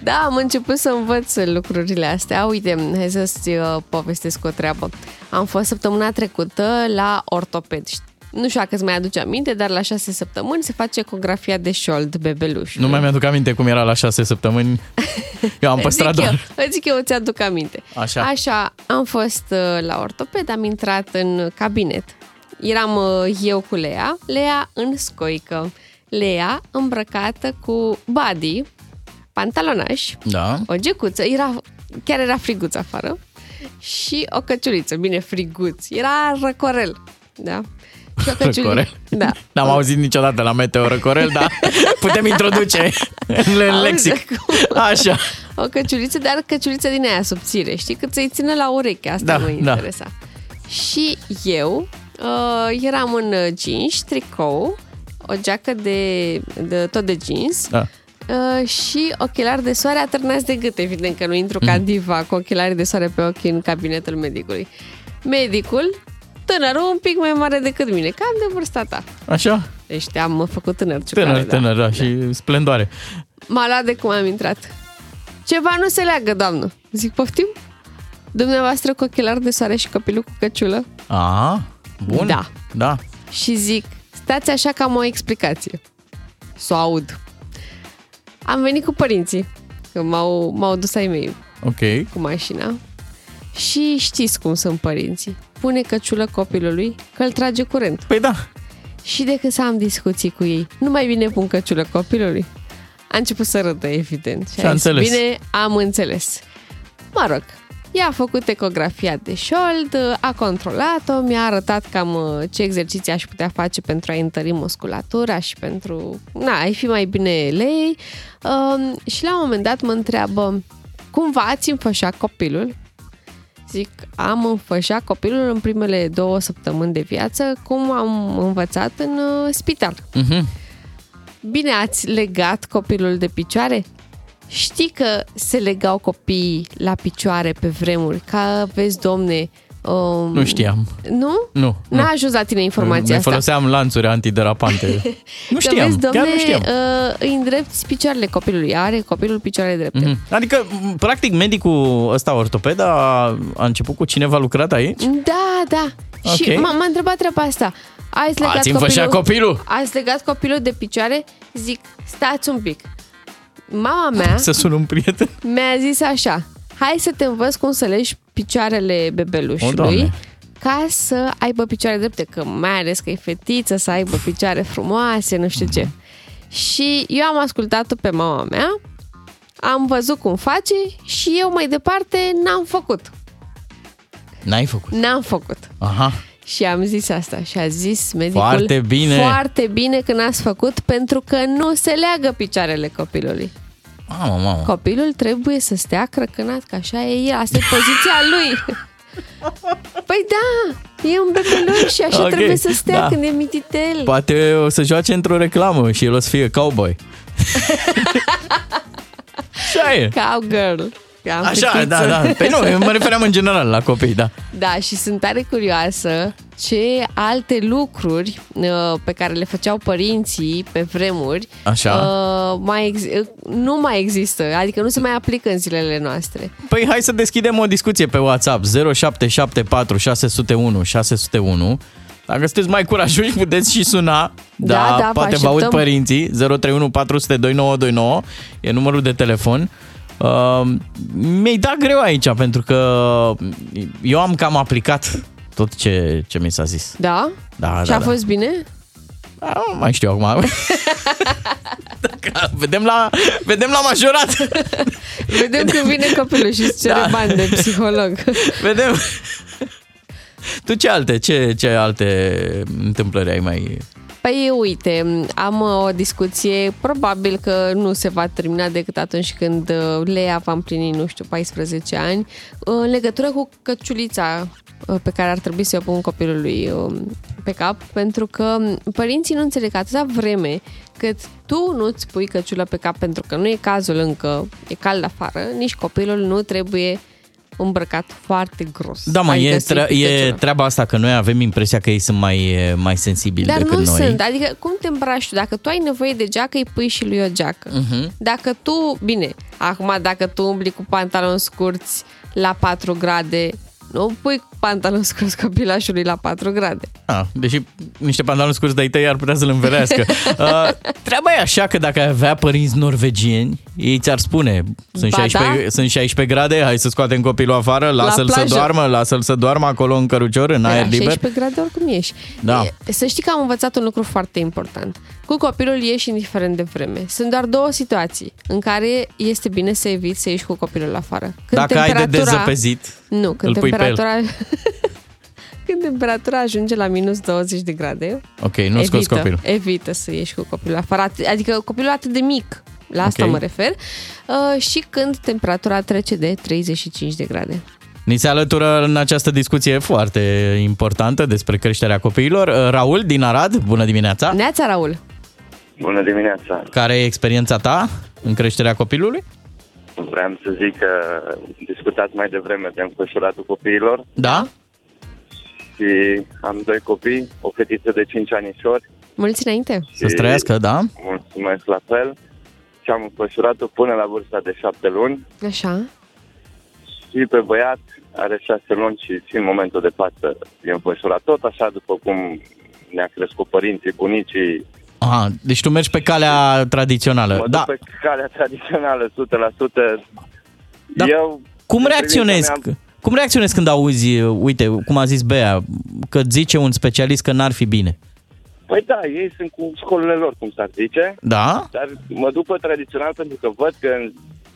Da, am început să învăț lucrurile astea. Uite, hai să-ți uh, povestesc o treabă. Am fost săptămâna trecută la ortoped. Nu știu dacă îți mai aduce aminte, dar la șase săptămâni se face ecografia de șold bebeluș. Nu mai mi-aduc aminte cum era la șase săptămâni. Eu am păstrat zic doar. eu, îți zic eu, ți-aduc aminte. Așa. Așa, am fost uh, la ortoped, am intrat în cabinet. Eram uh, eu cu Lea, Lea în scoică. Lea îmbrăcată cu body, pantalonaș, Da. o gecuță, era, chiar era friguț afară, și o căciuliță, bine, friguț, era răcorel, da? Și o căciuliță, Răcorel? da. N-am auzit niciodată la Meteo Răcorel, dar putem introduce în, în Auzi lexic. Așa. O căciuliță, dar căciuliță din aia subțire, știi? Cât să-i țină la ureche, asta Da, mă da. interesa. Și eu uh, eram în jeans, tricou, o geacă de, de tot de jeans Da. Uh, și ochelari de soare atârnați de gât. Evident că nu intru ca Mhm. diva cu ochelari de soare pe ochi în cabinetul medicului. Medicul, tânărul un pic mai mare decât mine, cam de vârsta ta. Așa? Deci te-am făcut tânăr, ciucare, Tânăr, tânăr, da, și splendoare. M-a luat de cum am intrat. Ceva nu se leagă, doamnă. Zic, poftim? Dumneavoastră cu ochelari de soare și copilul cu căciulă? A, bun. Da. Da. Și zic, stați așa că am o explicație. Să o aud. Am venit cu părinții, că m-au, m-au dus ai mei Ok. cu mașina. Și știți cum sunt părinții. Pune căciulă copilului că îl trage curent. Păi da. Și decât să am discuții cu ei, nu mai bine pun căciulă copilului. A început să râdă, evident. Și a zis, înțeles. Bine, am înțeles. Mă rog, ea a făcut ecografia de șold, a controlat-o, mi-a arătat cam uh, ce exerciții aș putea face pentru a întări musculatura și pentru, na, ai fi mai bine lei. Um, și la un moment dat mă întreabă, cumva ați înfășat copilul? Zic, am înfășat copilul în primele două săptămâni de viață, cum am învățat în uh, spital. Mhm. Bine, ați legat copilul de picioare? Știi că se legau copiii la picioare pe vremuri, ca vezi, domne... Um, Nu știam. Nu? Nu. N-a nu. ajuns la tine informația Mai asta. foloseam lanțuri antiderapante. nu Că știam, vezi, domne, chiar nu știam. Uh, îi îndrepti picioarele copilului. Are copilul picioarele drepte. Mhm. Adică, m, practic, medicul ăsta ortoped a, a început cu cineva lucrat aici? Da, da. Și Ok. m-a, m-a întrebat treaba asta. Ați legat Ați înfășat copilul? Ați legat copilul de picioare? Zic, stați un pic. Mama mea Să sun un prieten. mi-a zis așa, hai să te învăț cum să legi picioarele O, bebelușului Doamne. ca să aibă picioare drepte, că mai ales că e fetiță, să aibă picioare frumoase, nu știu ce. Și eu am ascultat-o pe mama mea, am văzut cum face și eu mai departe n-am făcut. N-ai făcut. N-am făcut. Aha. Și am zis asta și a zis medicul Foarte bine. Foarte bine că n-ați făcut pentru că nu se leagă picioarele copilului. Mamă, mamă. Copilul trebuie să stea crăcănat, că așa e el, asta e poziția lui. Păi da, e un bebeluș și așa Ok, trebuie să stea da. când e mititel. Poate o să joace într-o reclamă și el o să fie cowboy. Așa e. Cowgirl. Că am Așa, fetiță. da, da. Păi nu, eu mă refeream în general la copii, da. Da, și sunt tare curioasă ce alte lucruri uh, pe care le făceau părinții pe vremuri Așa. uh, mai ex- uh, nu mai există, adică nu se mai aplică în zilele noastre. Păi hai să deschidem o discuție pe WhatsApp 0774 601 601 dacă sunteți mai curajoși, puteți și suna. Da, da, vă poate vă aud așteptăm. părinții. 031 400 2929 e numărul de telefon. Uh, mi-ai dat greu aici, pentru că eu am cam aplicat tot ce, ce mi s-a zis. Da? Da, și da, a da. fost bine? Da, nu mai știu acum. Dacă vedem la, vedem la majorat. Vedem când vine copilul și îți cere Da. bani de psiholog. Vedem. Tu ce alte, ce, ce alte întâmplări ai mai... Păi uite, am uh, o discuție, probabil că nu se va termina decât atunci când uh, Lea va împlini, nu știu, 14 ani, uh, în legătură cu căciulița uh, pe care ar trebui să o pun copilului uh, pe cap, pentru că părinții nu înțeleg că atâta vreme cât tu nu-ți pui căciulă pe cap pentru că nu e cazul încă, e cald afară, nici copilul nu trebuie îmbrăcat foarte gros. Da, mă, Adică e, să-i tre- pui e căciulă. treaba asta că noi avem impresia că ei sunt mai, mai sensibili Dar decât nu noi. sunt. Adică cum te îmbraci tu? Dacă tu ai nevoie de geacă, îi pui și lui o geacă. Mhm. Dacă tu, bine, acum dacă tu umbli cu pantaloni scurți la 4 grade, nu pui pantaloni scurți copilașului la 4 grade. Ah, deși niște pantaloni scurți de-ai tăi ar putea să-l înverească. uh, treaba e așa că dacă ai avea părinți norvegieni, ei ți-ar spune, sunt, Ba 16, da. sunt 16 grade, hai să scoatem copilul afară, lasă-l să plajă. doarmă, lasă-l să doarmă acolo în cărucior, în aer la liber. 16 grade oricum ieși. Da. E, Să știi că am învățat un lucru foarte important. Cu copilul ieși indiferent de vreme. Sunt doar două situații în care este bine să eviți să ieși cu copilul afară. Când Dacă ai de temperatura- dezăpezit, Nu, când îl pui pe el. Temperatura... când temperatura ajunge la minus 20 de grade, Ok, nu scoți evită, copilul. evită să ieși cu copilul afară. At- Adică copilul atât de mic, la asta Ok. mă refer. Uh, și când temperatura trece de 35 de grade. Ni se alătură în această discuție foarte importantă despre creșterea copiilor. Uh, Raul din Arad, bună dimineața! Neața, Raul! Bună dimineața! Care e experiența ta în creșterea copilului? Vreau să zic că discutați mai devreme de înfășuratul copiilor Da? și am doi copii, o fetiță de 5 anișori. Mulți înainte! Să-ți trăiască, da? Mulțumesc la fel. Și am înfășurat-o până la vârsta de 7 luni Așa. și pe băiat are 6 luni și, și în momentul de față e înfășurat tot așa după cum ne-a crescut părinții, bunicii. Aha, deci tu mergi pe calea tradițională. Mă Da. duc pe calea tradițională 100%. Da. Eu, Cum în reacționezi? privința mea, Cum reacționezi când auzi, uite, cum a zis Bea, că zice un specialist că n-ar fi bine? Păi da, ei sunt cu școlile lor, cum s-ar zice. Da? Dar mă duc pe tradițional pentru că văd că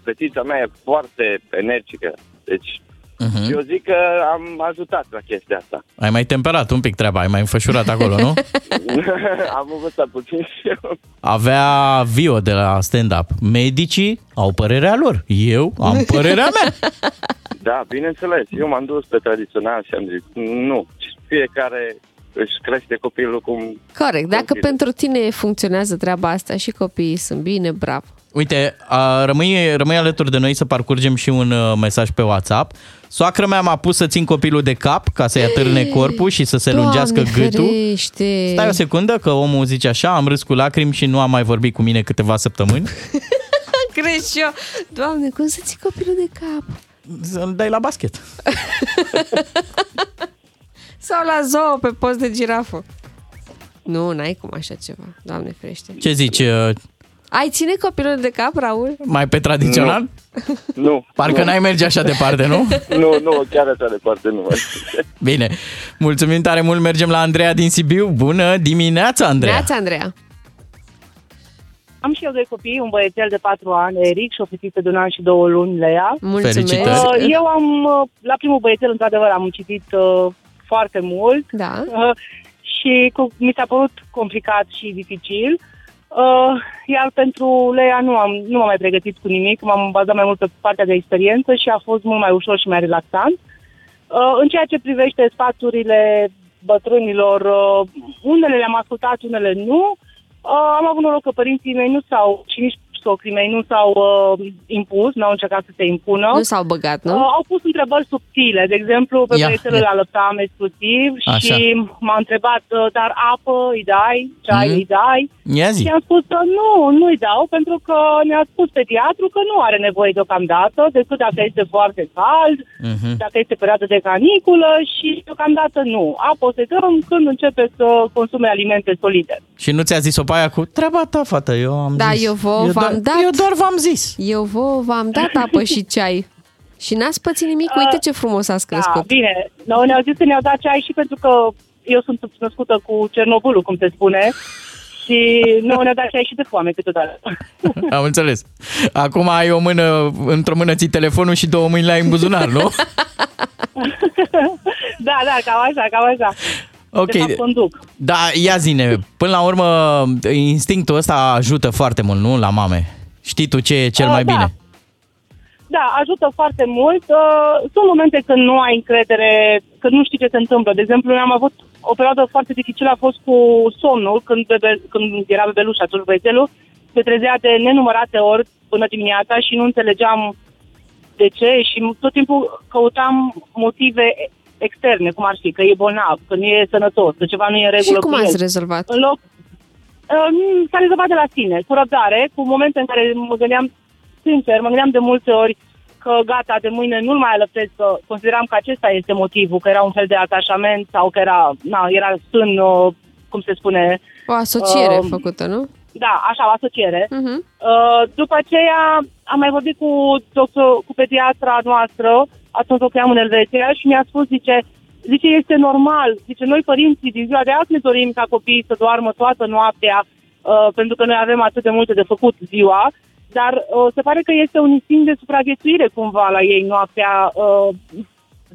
fetița mea e foarte energică. Deci Mhm. Eu zic că am ajutat la chestia asta. Ai mai temperat un pic treaba, ai mai înfășurat acolo, nu? am învățat puțin și eu. Avea Vio de la stand-up. Medicii au părerea lor. Eu am părerea mea. Da, bineînțeles. Eu m-am dus pe tradițional și am zis, nu, fiecare își crește copilul cum... Corect. Dacă consideră. pentru tine funcționează treaba asta și copiii sunt bine, bravo. Uite, a, rămâi, rămâi alături de noi să parcurgem și un uh, mesaj pe WhatsApp. Soacră mea m-a pus să țin copilul de cap ca să-i atârne corpul și să se lungească Doamne gâtul. ferește. Stai o secundă că omul zice așa, am râs cu lacrimi și nu a mai vorbit cu mine câteva săptămâni. Crezi și eu. Doamne, cum să ții copilul de cap? Să-l dai la basket. Sau la zoo pe post de girafă. Nu, n-ai cum așa ceva. Doamne ferește. Ce zici? uh, Ai ține copilul de cap, Raul? Mai pe tradițional? Nu. Parcă nu. n-ai merge așa departe, nu? Nu, nu, chiar așa departe nu. Bine. Mulțumim tare mult. Mergem la Andreea din Sibiu. Bună dimineața, Andreea. Neața, Andreea. Am și eu doi copii, un băiețel de 4 ani, Eric, și o fetiță de un an și două luni, Lea. Mulțumesc. Felicitări. Uh, Eu am, uh, la primul băiețel, într-adevăr, am citit uh, foarte mult. Da. Uh, și cu, mi s-a părut complicat și dificil. Uh, iar pentru Lea nu, am, nu m-am mai pregătit cu nimic, m-am bazat mai mult pe partea de experiență și a fost mult mai ușor și mai relaxant. Uh, în ceea ce privește sfaturile bătrânilor, uh, unele le-am ascultat, unele nu. Uh, am avut noroc că părinții mei nu s-au, și nici socrii mei nu s-au uh, impus, nu au încercat să se impună. Nu s-au băgat, nu? Uh, au pus întrebări subtile. De exemplu, pe Ia, băiețelul ia. îl alăptam exclusiv Așa. și m-a întrebat, uh, dar apă îi dai, ceai Mhm. îi dai? Ia zi. Și am spus că nu, nu-i dau, pentru că ne-a spus pediatru că nu are nevoie deocamdată, decât dacă este foarte cald, Mhm. dacă este perioadă de caniculă și deocamdată nu. Apă o să dăm când începe să consume alimente solide. Și nu ți-a zis-o pe aia cu treaba ta, fată, eu am Da, zis. eu vouă eu v-am doar, dat. Eu doar v-am zis. Eu vouă v-am dat apă și ceai. Și n-ați pățit nimic? Uite ce frumos ați Da, crescut. bine. Noi ne-au zis că ne-au dat ceai și pentru că eu sunt născută cu Cernobâlul, cum se spune, și nu ne-au dat ceai și de foame câteodată. Am înțeles. Acum ai o mână, într-o mână ții telefonul și două mâini la în buzunar, nu? da, da, cam așa, cam așa. Ok. De fapt, conduc. Da, ia zine, până la urmă, instinctul ăsta ajută foarte mult, nu? La mame. Știi tu ce e cel Ah, mai da. bine. Da, ajută foarte mult. Uh, Sunt momente când nu ai încredere, când nu știi ce se întâmplă. De exemplu, noi am avut o perioadă foarte dificilă, a fost cu somnul, când, bebe, când era bebeluș atunci băiețelul, se trezea de nenumărate ori până dimineața și nu înțelegeam de ce și tot timpul căutam motive externe, cum ar fi, că e bolnav, că nu e sănătos, că ceva nu e în Și regulă cum cu ați el. rezolvat? În loc, uh, s-a rezolvat de la sine, cu răbdare, cu momente în care mă gândeam, sincer, mă gândeam de multe ori că gata, de mâine nu-l mai alăptez, că consideram că acesta este motivul, că era un fel de atașament sau că era, na, era sân, uh, cum se spune... O asociere uh, făcută, nu? Da, așa, o asociere. Uh-huh. Uh, după aceea am mai vorbit cu, doctor, cu pediatra noastră, atunci lucram în Elveția și mi-a spus, zice, zice, este normal, zice, noi părinții din ziua de azi ne dorim ca copiii să doarmă toată noaptea, uh, pentru că noi avem atât de multe de făcut ziua, dar uh, se pare că este un instinct de supraviețuire cumva la ei noaptea, uh,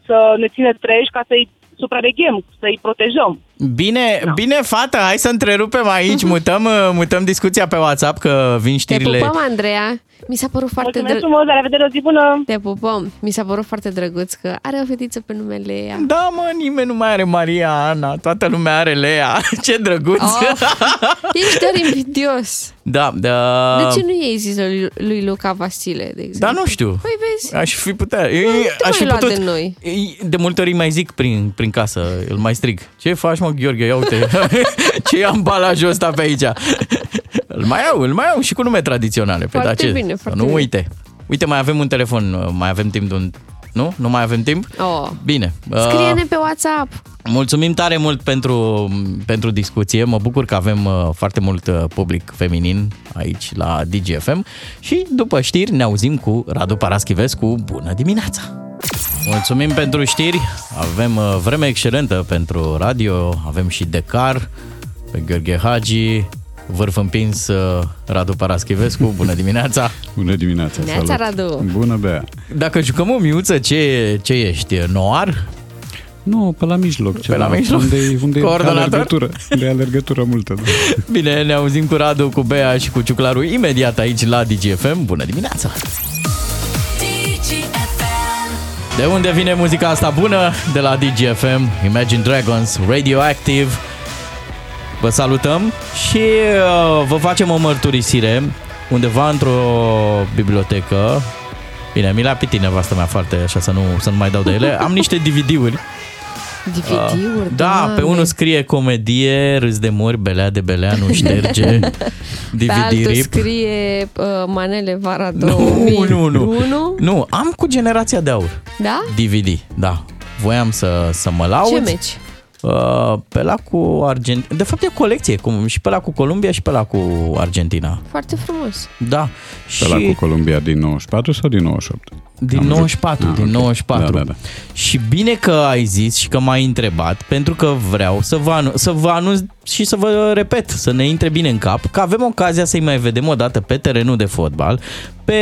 să ne ține treji ca să-i supraveghem, să-i protejăm. Bine, Da. bine, fată, hai să întrerupem aici, mutăm, uh, mutăm discuția pe WhatsApp, că vin Te știrile. pupăm, Andreea. Mi s-a părut foarte Mulțumesc drăguț. frumos, la revedere, o zi bună! Te pupăm. Mi s-a părut foarte drăguț că are o fetiță pe numele ea. Da, mă, nimeni nu mai are Maria Ana, toată lumea are Lea. Ce drăguț! Oh, ești doar invidios. Da, da. De ce nu i-ai zis lui, lui Luca Vasile, de exemplu? Da, nu știu. Păi vezi. Aș fi putea. te aș mai fi lua putut. de noi. De multe ori îi mai zic prin, prin casă, îl mai strig. Ce faci, mă, Gheorghe? Ia uite. Ce e ambalajul ăsta pe aici? Îl mai au, îl mai au și cu nume tradiționale. Pe Foarte da, ce? bine, Să foarte nu bine. uite. Uite, mai avem un telefon, mai avem timp de un... Nu? Nu mai avem timp? Oh. Bine. Scrie-ne Uh, pe WhatsApp. Mulțumim tare mult pentru, pentru discuție. Mă bucur că avem uh, foarte mult uh, public feminin aici la DGFM și după știri ne auzim cu Radu Paraschivescu. Bună dimineața! Mulțumim pentru știri. Avem uh, vreme excelentă pentru radio. Avem și Decar pe Gheorghe Hagi. Vârf împins uh, Radu Paraschivescu. Bună dimineața! Bună dimineața, Neața, salut. Radu. Bună, Bea. Dacă jucăm o miuță, ce, ce ești? Noir? Nu, pe la mijloc. Pe la mijloc? Unde, unde e Coordonator? alergătură. Unde e alergătură multă. Da. Bine, ne auzim cu Radu, cu Bea și cu Ciuclaru imediat aici la DGFM. Bună dimineața! De unde vine muzica asta bună? De la DGFM, Imagine Dragons, Radioactive. Vă salutăm și uh, vă facem o mărturisire undeva într-o bibliotecă. Bine, mi le-a pitit nevastă mea foarte așa să nu, să nu mai dau de ele. Am niște DVD-uri DVD-uri, Uh, da, pe unul scrie comedie, râs de mori, belea de belea, nu șterge, Pe altul DVD rip. scrie uh, Manele Vara Nu, 2001. nu, nu. Nu, am cu generația de aur. Da? DVD, da. Voiam să, să mă laud. Ce meci? Uh, pe la cu Argentina. De fapt e o colecție, cum și pe la cu Columbia și pe la cu Argentina. Foarte frumos. Da. Pe la cu Columbia din 94 sau din 98? Din Am 94, văzut. din Ah, ok. 94. Da, da, da. Și bine că ai zis și că m-ai întrebat, pentru că vreau să vă, anu- să vă anunț și să vă repet, să ne intre bine în cap, că avem ocazia să-i mai vedem o dată pe terenul de fotbal, pe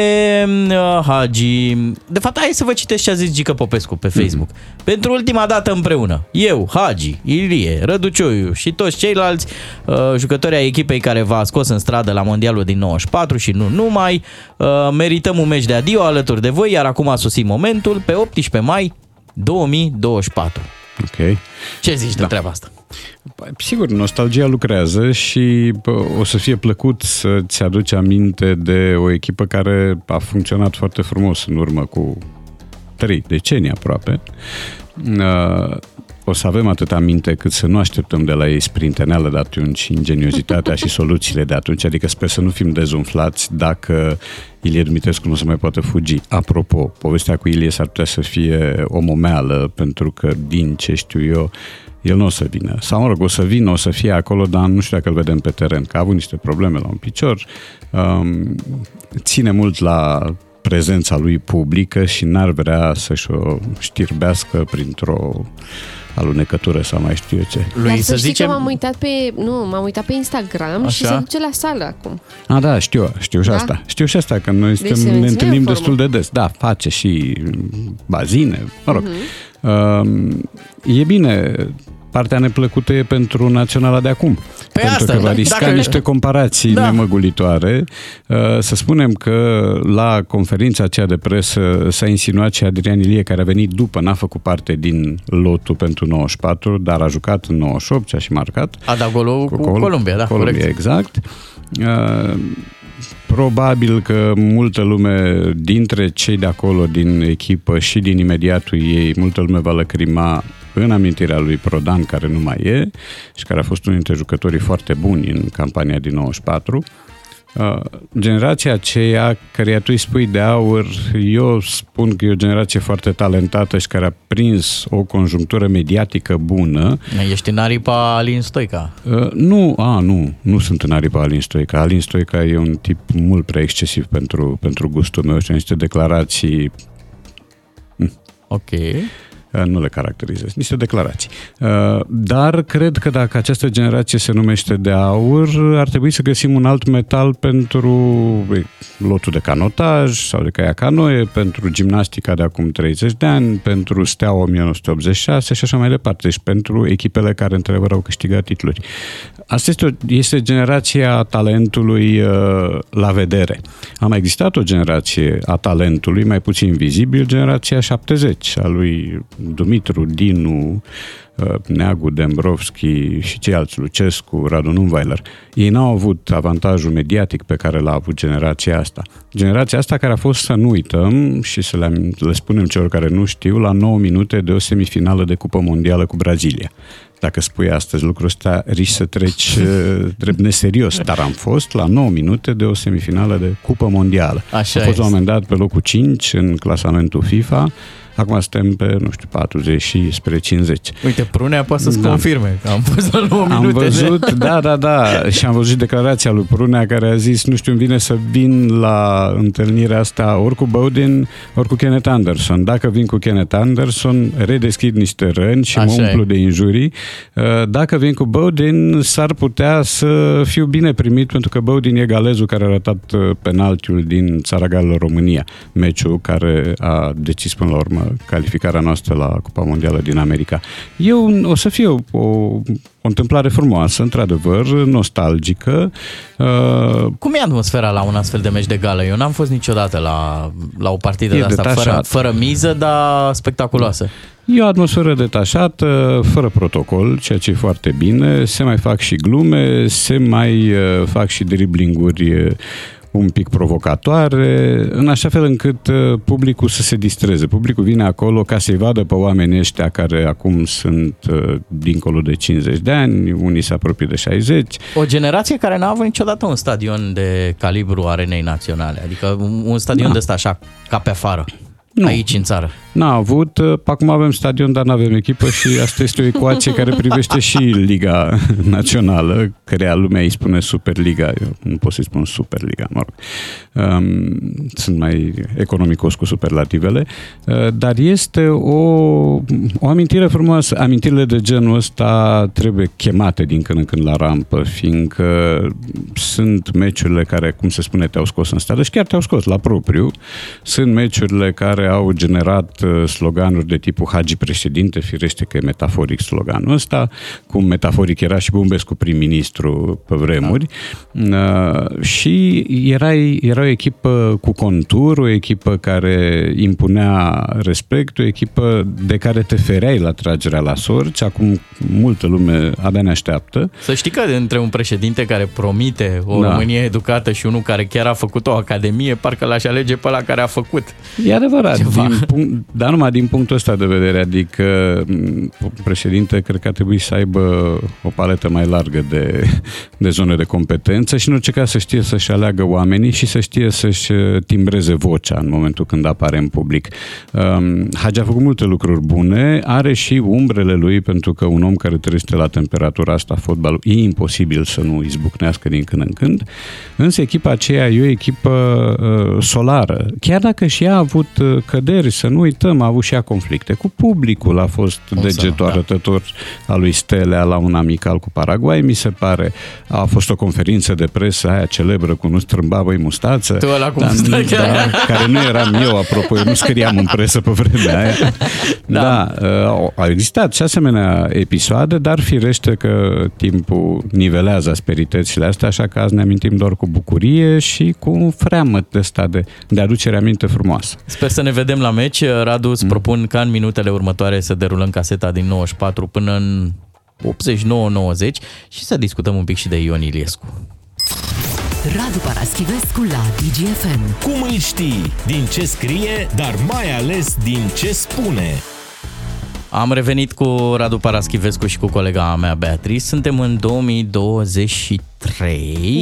uh, Hagi. De fapt, hai să vă citesc ce a zis Gică Popescu pe Facebook. Pentru ultima dată împreună, eu, Hagi, Ilie, Răducioiu și toți ceilalți uh, jucători ai echipei care v-a scos în stradă la Mondialul din 94 și nu numai, uh, merităm un meci de adio alături de voi, iar acum a sosit momentul pe 18 mai 2024. Ok. Ce zici de Da. treaba asta? Sigur, nostalgia lucrează și bă, o să fie plăcut să-ți aduci aminte de o echipă care a funcționat foarte frumos în urmă cu trei decenii aproape. Uh, O să avem atât aminte cât să nu așteptăm de la ei sprinteneală de atunci, ingeniozitatea și soluțiile de atunci, adică sper să nu fim dezumflați dacă Ilie Dumitrescu nu se mai poate fugi. Apropo, povestea cu Ilie s-ar putea să fie o momeală, pentru că din ce știu eu, el nu o să vină. Sau, mă rog, o să vină, o să fie acolo, dar nu știu dacă îl vedem pe teren, că a avut niște probleme la un picior. Um, ține mult la prezența lui publică și n-ar vrea să-și o știrbească printr-o alunecătură sau mai știu eu ce. Dar să, știi că m-am uitat pe, nu, m-am uitat pe Instagram și Așa? se duce la sală acum. A, da, știu, știu și Da? asta. Știu și asta, că noi Deci suntem, se ne menține întâlnim în formă. destul de des. Da, face și bazine, mă rog. Mhm. Uh, e bine, partea neplăcută e pentru naționala de acum. Păi pentru asta, că va da, risca dacă- niște comparații Da. nemăgulitoare. Uh, să spunem că la conferința aceea de presă s-a insinuat și Adrian Ilie, care a venit după, n-a făcut parte din lotul pentru 94, dar a jucat în 98 și a și marcat. A dat golul cu, Col- Columbia, da, Columbia, corect. exact. Uh, probabil că multă lume dintre cei de acolo, din echipă și din imediatul ei, multă lume va lăcrima în amintirea lui Prodan, care nu mai e și care a fost unul dintre jucătorii foarte buni în campania din 94. Uh, generația aceea, care tu îi spui de aur, eu spun că e o generație foarte talentată și care a prins o conjunctură mediatică bună. Ești în aripa Alin Stoica. Uh, nu, a, nu, nu sunt în aripa Alin Stoica. Alin Stoica e un tip mult prea excesiv pentru, pentru gustul meu și niște declarații Ok. Uh, nu le caracterizez, niște declarații. Uh, Dar cred că dacă această generație se numește de aur, ar trebui să găsim un alt metal pentru e, lotul de canotaj sau de caia canoe, pentru gimnastica de acum 30 de ani, pentru Steaua 1986 și așa mai departe, și pentru echipele care într-adevăr au câștigat titluri. Asta este, o, este generația talentului uh, la vedere. A mai existat o generație a talentului, mai puțin vizibil, generația 70, a lui Dumitru, Dinu, uh, Neagu, Dembrovski și ceilalți, Lucescu, Radu Nunweiler. Ei n-au avut avantajul mediatic pe care l-a avut generația asta. Generația asta care a fost, să nu uităm și să le, am- le spunem celor care nu știu, la 9 minute de o semifinală de Cupă Mondială cu Brazilia. Dacă spui astăzi lucrul ăsta, riști să treci uh, drept neserios, dar am fost la 9 minute de o semifinală de Cupă Mondială. Așa a fost la un este. moment dat pe locul 5 în clasamentul FIFA, Acum suntem pe, nu știu, 40 și spre 50. Uite, Prunea poate să-ți Da. confirme că am fost la 9 Am minute. văzut, da, da, da, și am văzut declarația lui Prunea care a zis, nu știu, îmi vine să vin la întâlnirea asta ori cu Bowden, ori cu Kenneth Anderson. Dacă vin cu Kenneth Anderson, redeschid niște răni și Așa mă e. umplu de injurii. Uh, Dacă vin cu Bowden, s-ar putea să fiu bine primit, pentru că Bowden e galezul care a ratat uh, penaltiul din Țara Galilor România, meciul care a decis până la urmă calificarea noastră la Cupa Mondială din America. Eu o să fie o, o, o întâmplare frumoasă, într-adevăr, nostalgică. Uh, Cum e atmosfera la un astfel de meci de gală? Eu n-am fost niciodată la, la o partidă E de asta fără, detașat. fără miză, dar spectaculoasă. E o atmosferă detașată, fără protocol, ceea ce e foarte bine. Se mai fac și glume, se mai uh, fac și driblinguri uh, un pic provocatoare, în așa fel încât uh, publicul să se distreze. Publicul vine acolo ca să-i vadă pe oamenii ăștia care acum sunt uh, dincolo de 50 de ani, unii se apropie de 60. O generație care n-a avut niciodată un stadion de calibru arenei naționale, adică un, un stadion Da. de ăsta așa, ca pe afară, Nu. aici în țară. N-a avut, uh, acum avem stadion, dar nu avem echipă și asta este o ecuație care privește și Liga Națională, care lumea îi spune Superliga, eu nu pot să-i spun Superliga, mă rog. Um, sunt mai economicos cu superlativele, uh, dar este o, o amintire frumoasă. Amintirile de genul ăsta trebuie chemate din când în când la rampă, fiindcă sunt meciurile care, cum se spune, te-au scos în stradă și chiar te-au scos la propriu. Sunt meciurile care au generat uh, sloganuri de tipul Hagi președinte, firește că e metaforic sloganul ăsta, cum metaforic era și Bumbescu prim-ministru pe vremuri. Uh, și era, era o echipă cu contur, o echipă care impunea respect, o echipă de care te fereai la tragerea la sorți. Acum multă lume abia ne așteaptă. Să știi că între un președinte care promite o Da. Românie educată și unul care chiar a făcut o academie, parcă l-aș alege pe ăla care a făcut. E adevărat, Ceva. din punct, dar numai din punctul ăsta de vedere, adică m, președinte cred că ar trebui să aibă o paletă mai largă de, de zone de competență și în orice caz să știe să-și aleagă oamenii și să știe să-și uh, timbreze vocea în momentul când apare în public. Um, Hagi a făcut multe lucruri bune, are și umbrele lui pentru că un om care trăiește la temperatura asta, fotbalul, e imposibil să nu izbucnească din când în când, însă echipa aceea e o echipă uh, solară. Chiar dacă și ea a avut uh, căderi, să nu uităm, a avut și ea conflicte cu publicul, a fost O să, degetul da. arătător al lui Stelea la un amical cu Paraguay, mi se pare. A fost o conferință de presă aia celebră cu nu strâmba băi mustață. Tu ăla cu da, mustață. da, care nu eram eu, apropo, eu nu scriam în presă pe vremea aia. Da, da uh, au- au existat și asemenea episoade, dar firește că timpul nivelează asperitățile astea, așa că azi ne amintim doar cu bucurie și cu un freamăt de ăsta de, de aducere aminte frumoasă. Sper să ne vedem la meci. Radu, Mm. îți propun ca în minutele următoare să derulăm caseta din 94 până în 89-90 și să discutăm un pic și de Ion Iliescu. Radu Paraschivescu la DGFM. Cum îl știi? Din ce scrie, dar mai ales din ce spune. Am revenit cu Radu Paraschivescu și cu colega mea Beatrice. Suntem în 2023.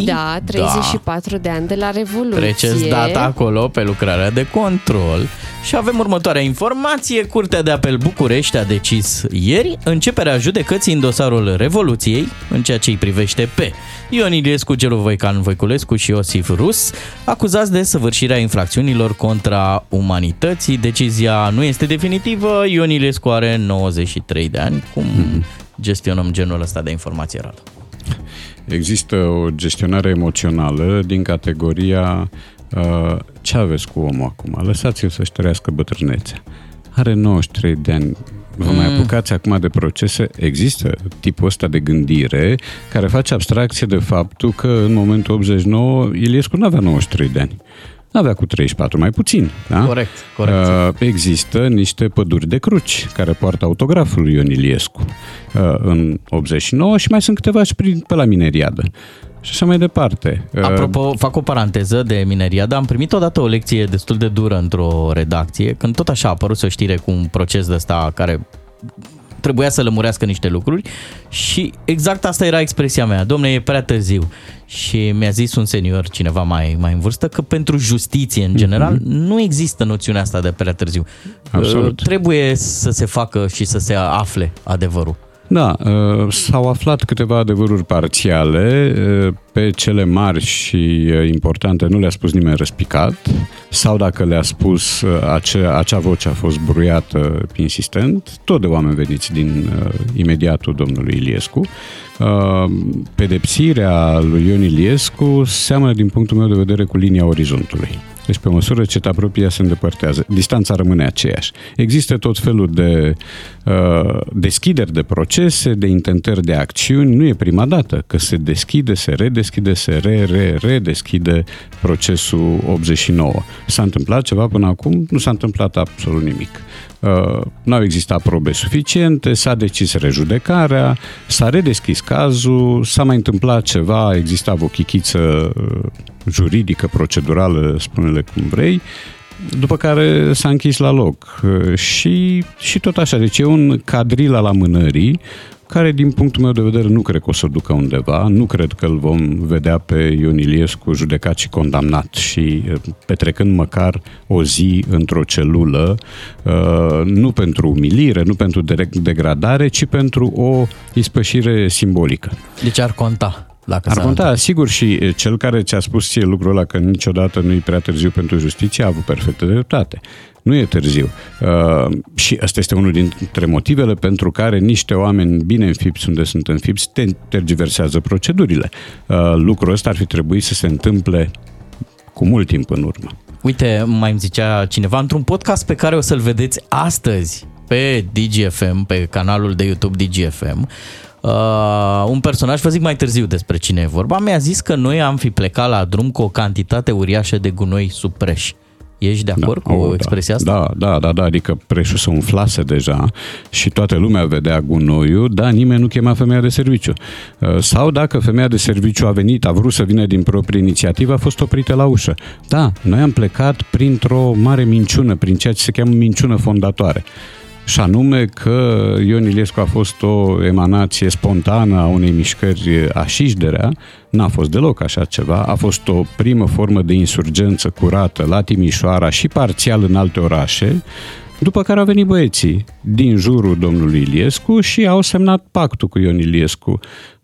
Da, 34 de ani de la Revoluție. Treceți data acolo pe lucrarea de control și avem următoarea informație. Curtea de apel București a decis ieri începerea judecății în dosarul Revoluției în ceea ce îi privește pe Ion Iliescu, Gelu Voican Voiculescu și Iosif Rus, acuzați de săvârșirea infracțiunilor contra umanității. Decizia nu este definitivă. Ion Iliescu are 93 de ani. Cum gestionăm genul ăsta de informație, Radu? Există o gestionare emoțională din categoria uh, ce aveți cu omul acum? Lăsați-l să-și trăiască bătrânețea. Are 93 de ani. Vă mai Mm. apucați acum de procese? Există tipul ăsta de gândire care face abstracție de faptul că în momentul 89 Iliescu nu avea 93 de ani. Avea cu 34, mai puțin. Da? Corect, corect. Uh, există niște păduri de cruci care poartă autograful lui Ion Iliescu uh, în 89 și mai sunt câteva și prin, pe la Mineriadă. Și așa mai departe. Uh, Apropo, fac o paranteză de mineriadă. Am primit odată o lecție destul de dură într-o redacție, când tot așa a apărut o știre cu un proces de ăsta care trebuia să lămurească niște lucruri și exact asta era expresia mea. Domne, e prea târziu. Și mi-a zis un senior, cineva mai, mai în vârstă, că pentru justiție, în general, mm-hmm. nu există noțiunea asta de prea târziu. Absolut. Uh, Trebuie să se facă și să se afle adevărul. Da, uh, s-au aflat câteva adevăruri parțiale, uh, pe cele mari și uh, importante nu le-a spus nimeni răspicat, sau dacă le-a spus, acea, acea voce a fost bruiată insistent, tot de oameni veniți din uh, imediatul domnului Iliescu. Uh, pedepsirea lui Ion Iliescu seamănă din punctul meu de vedere cu linia orizontului. Deci pe măsură ce te apropie, ea se îndepărtează. Distanța rămâne aceeași. Există tot felul de uh, deschideri de procese, de intentări de acțiuni. Nu e prima dată că se deschide, se redeschide, se re, re, redeschide procesul 89. S-a întâmplat ceva până acum? Nu s-a întâmplat absolut nimic. Uh, n-au existat probe suficiente, s-a decis rejudecarea, s-a redeschis cazul, s-a mai întâmplat ceva, exista o chichiță uh, juridică, procedurală, spune-le cum vrei, după care s-a închis la loc. Uh, Și, și tot așa, deci e un cadril al amânării care, din punctul meu de vedere, nu cred că o să ducă undeva. Nu cred că îl vom vedea pe Ion Iliescu judecat și condamnat și eh, petrecând măcar o zi într-o celulă, eh, nu pentru umilire, nu pentru de- degradare, ci pentru o ispășire simbolică. Deci ar conta. Dacă Ar s-a conta, sigur, și e, cel care ți-a spus ție lucrul ăla că niciodată nu e prea târziu pentru justiție a avut perfectă dreptate. Nu e târziu. Uh, și asta este unul dintre motivele pentru care niște oameni bine înfipți unde sunt înfipți te- tergiversează procedurile. Uh, lucrul ăsta ar fi trebuit să se întâmple cu mult timp în urmă. Uite, mai îmi zicea cineva într-un podcast pe care o să-l vedeți astăzi pe DGFM, pe canalul de YouTube DGFM, Uh, un personaj, vă zic mai târziu despre cine e vorba, mi-a zis că noi am fi plecat la drum cu o cantitate uriașă de gunoi sub preș. Ești de acord da, cu Oh, expresia da. asta? Da, da, da, da, adică preșul se umflase deja și toată lumea vedea gunoiul, dar nimeni nu chema femeia de serviciu. Uh, Sau dacă femeia de serviciu a venit, a vrut să vină din proprie inițiativă, a fost oprită la ușă. Da, noi am plecat printr-o mare minciună, prin ceea ce se cheamă minciună fondatoare. Și anume că Ion Iliescu a fost o emanație spontană a unei mișcări așișderea, n-a fost deloc așa ceva, a fost o primă formă de insurgență curată la Timișoara și parțial în alte orașe, după care au venit băieții din jurul domnului Iliescu și au semnat pactul cu Ion Iliescu.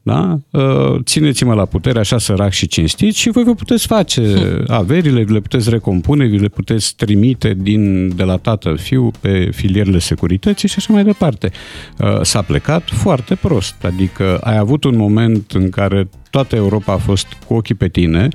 Da? Uh, Țineți-mă la putere așa sărac și cinstit și voi vă puteți face averile, vi le puteți recompune, vi le puteți trimite din, de la tatăl fiu pe filierele securității și așa mai departe. Uh, S-a plecat foarte prost, adică ai avut un moment în care toată Europa a fost cu ochii pe tine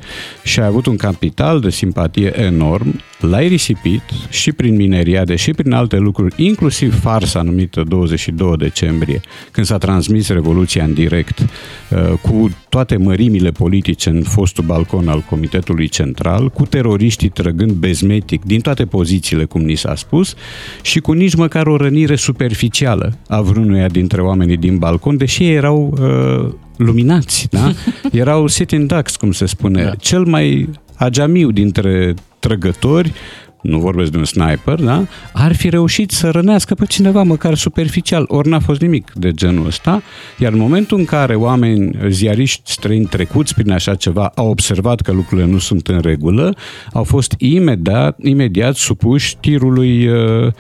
și ai avut un capital de simpatie enorm, l-ai risipit și prin mineriade și prin alte lucruri, inclusiv farsa numită 22 decembrie, când s-a transmis Revoluția în direct, uh, cu toate mărimile politice în fostul balcon al Comitetului Central, cu teroriștii trăgând bezmetic din toate pozițiile, cum ni s-a spus, și cu nici măcar o rănire superficială a vreunuia dintre oamenii din balcon, deși ei erau uh, luminați, da? Erau sitting ducks, cum se spune. Da. Cel mai ageamiu dintre trăgători nu vorbesc de un sniper, da? ar fi reușit să rănească pe cineva, măcar superficial, ori n-a fost nimic de genul ăsta, iar în momentul în care oameni, ziariști străini trecuți prin așa ceva, au observat că lucrurile nu sunt în regulă, au fost imediat, imediat supuși tirului uh,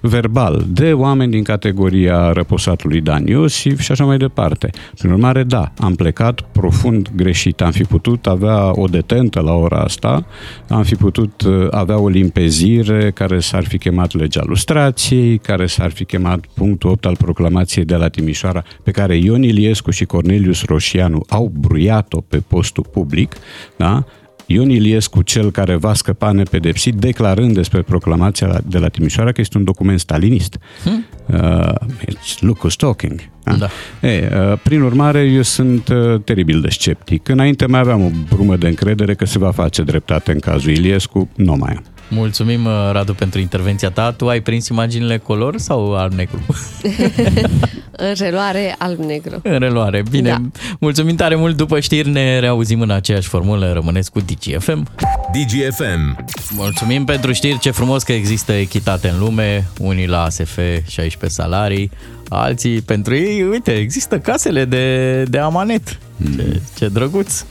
verbal de oameni din categoria răposatului Dan Iosif și așa mai departe. Prin urmare, da, am plecat profund greșit. Am fi putut avea o detentă la ora asta, am fi putut uh, avea o limpezire care s-ar fi chemat legea lustrației, care s-ar fi chemat punctul 8 al proclamației de la Timișoara, pe care Ion Iliescu și Cornelius Roșianu au bruiat-o pe postul public, da? Ion Iliescu, cel care va scăpa nepedepsit, declarând despre proclamația la- de la Timișoara că este un document stalinist. Hmm? Uh, it's look who's talking. Da? Da. E, uh, prin urmare, eu sunt uh, teribil de sceptic. Înainte mai aveam o brumă de încredere că se va face dreptate în cazul Iliescu, nu mai am. Mulțumim, uh, Radu, pentru intervenția ta. Tu ai prins imaginile color sau alb-negru? În reluare alb-negru. În reluare. Bine, Da. mulțumim tare mult. După știri ne reauzim în aceeași formulă. Rămâneți cu DGFM. DGFM. Mulțumim pentru știri. Ce frumos că există echitate în lume. Unii la ASF 16 salarii, Alții, pentru ei, uite, există casele de, de amanet. Ce, ce drăguț.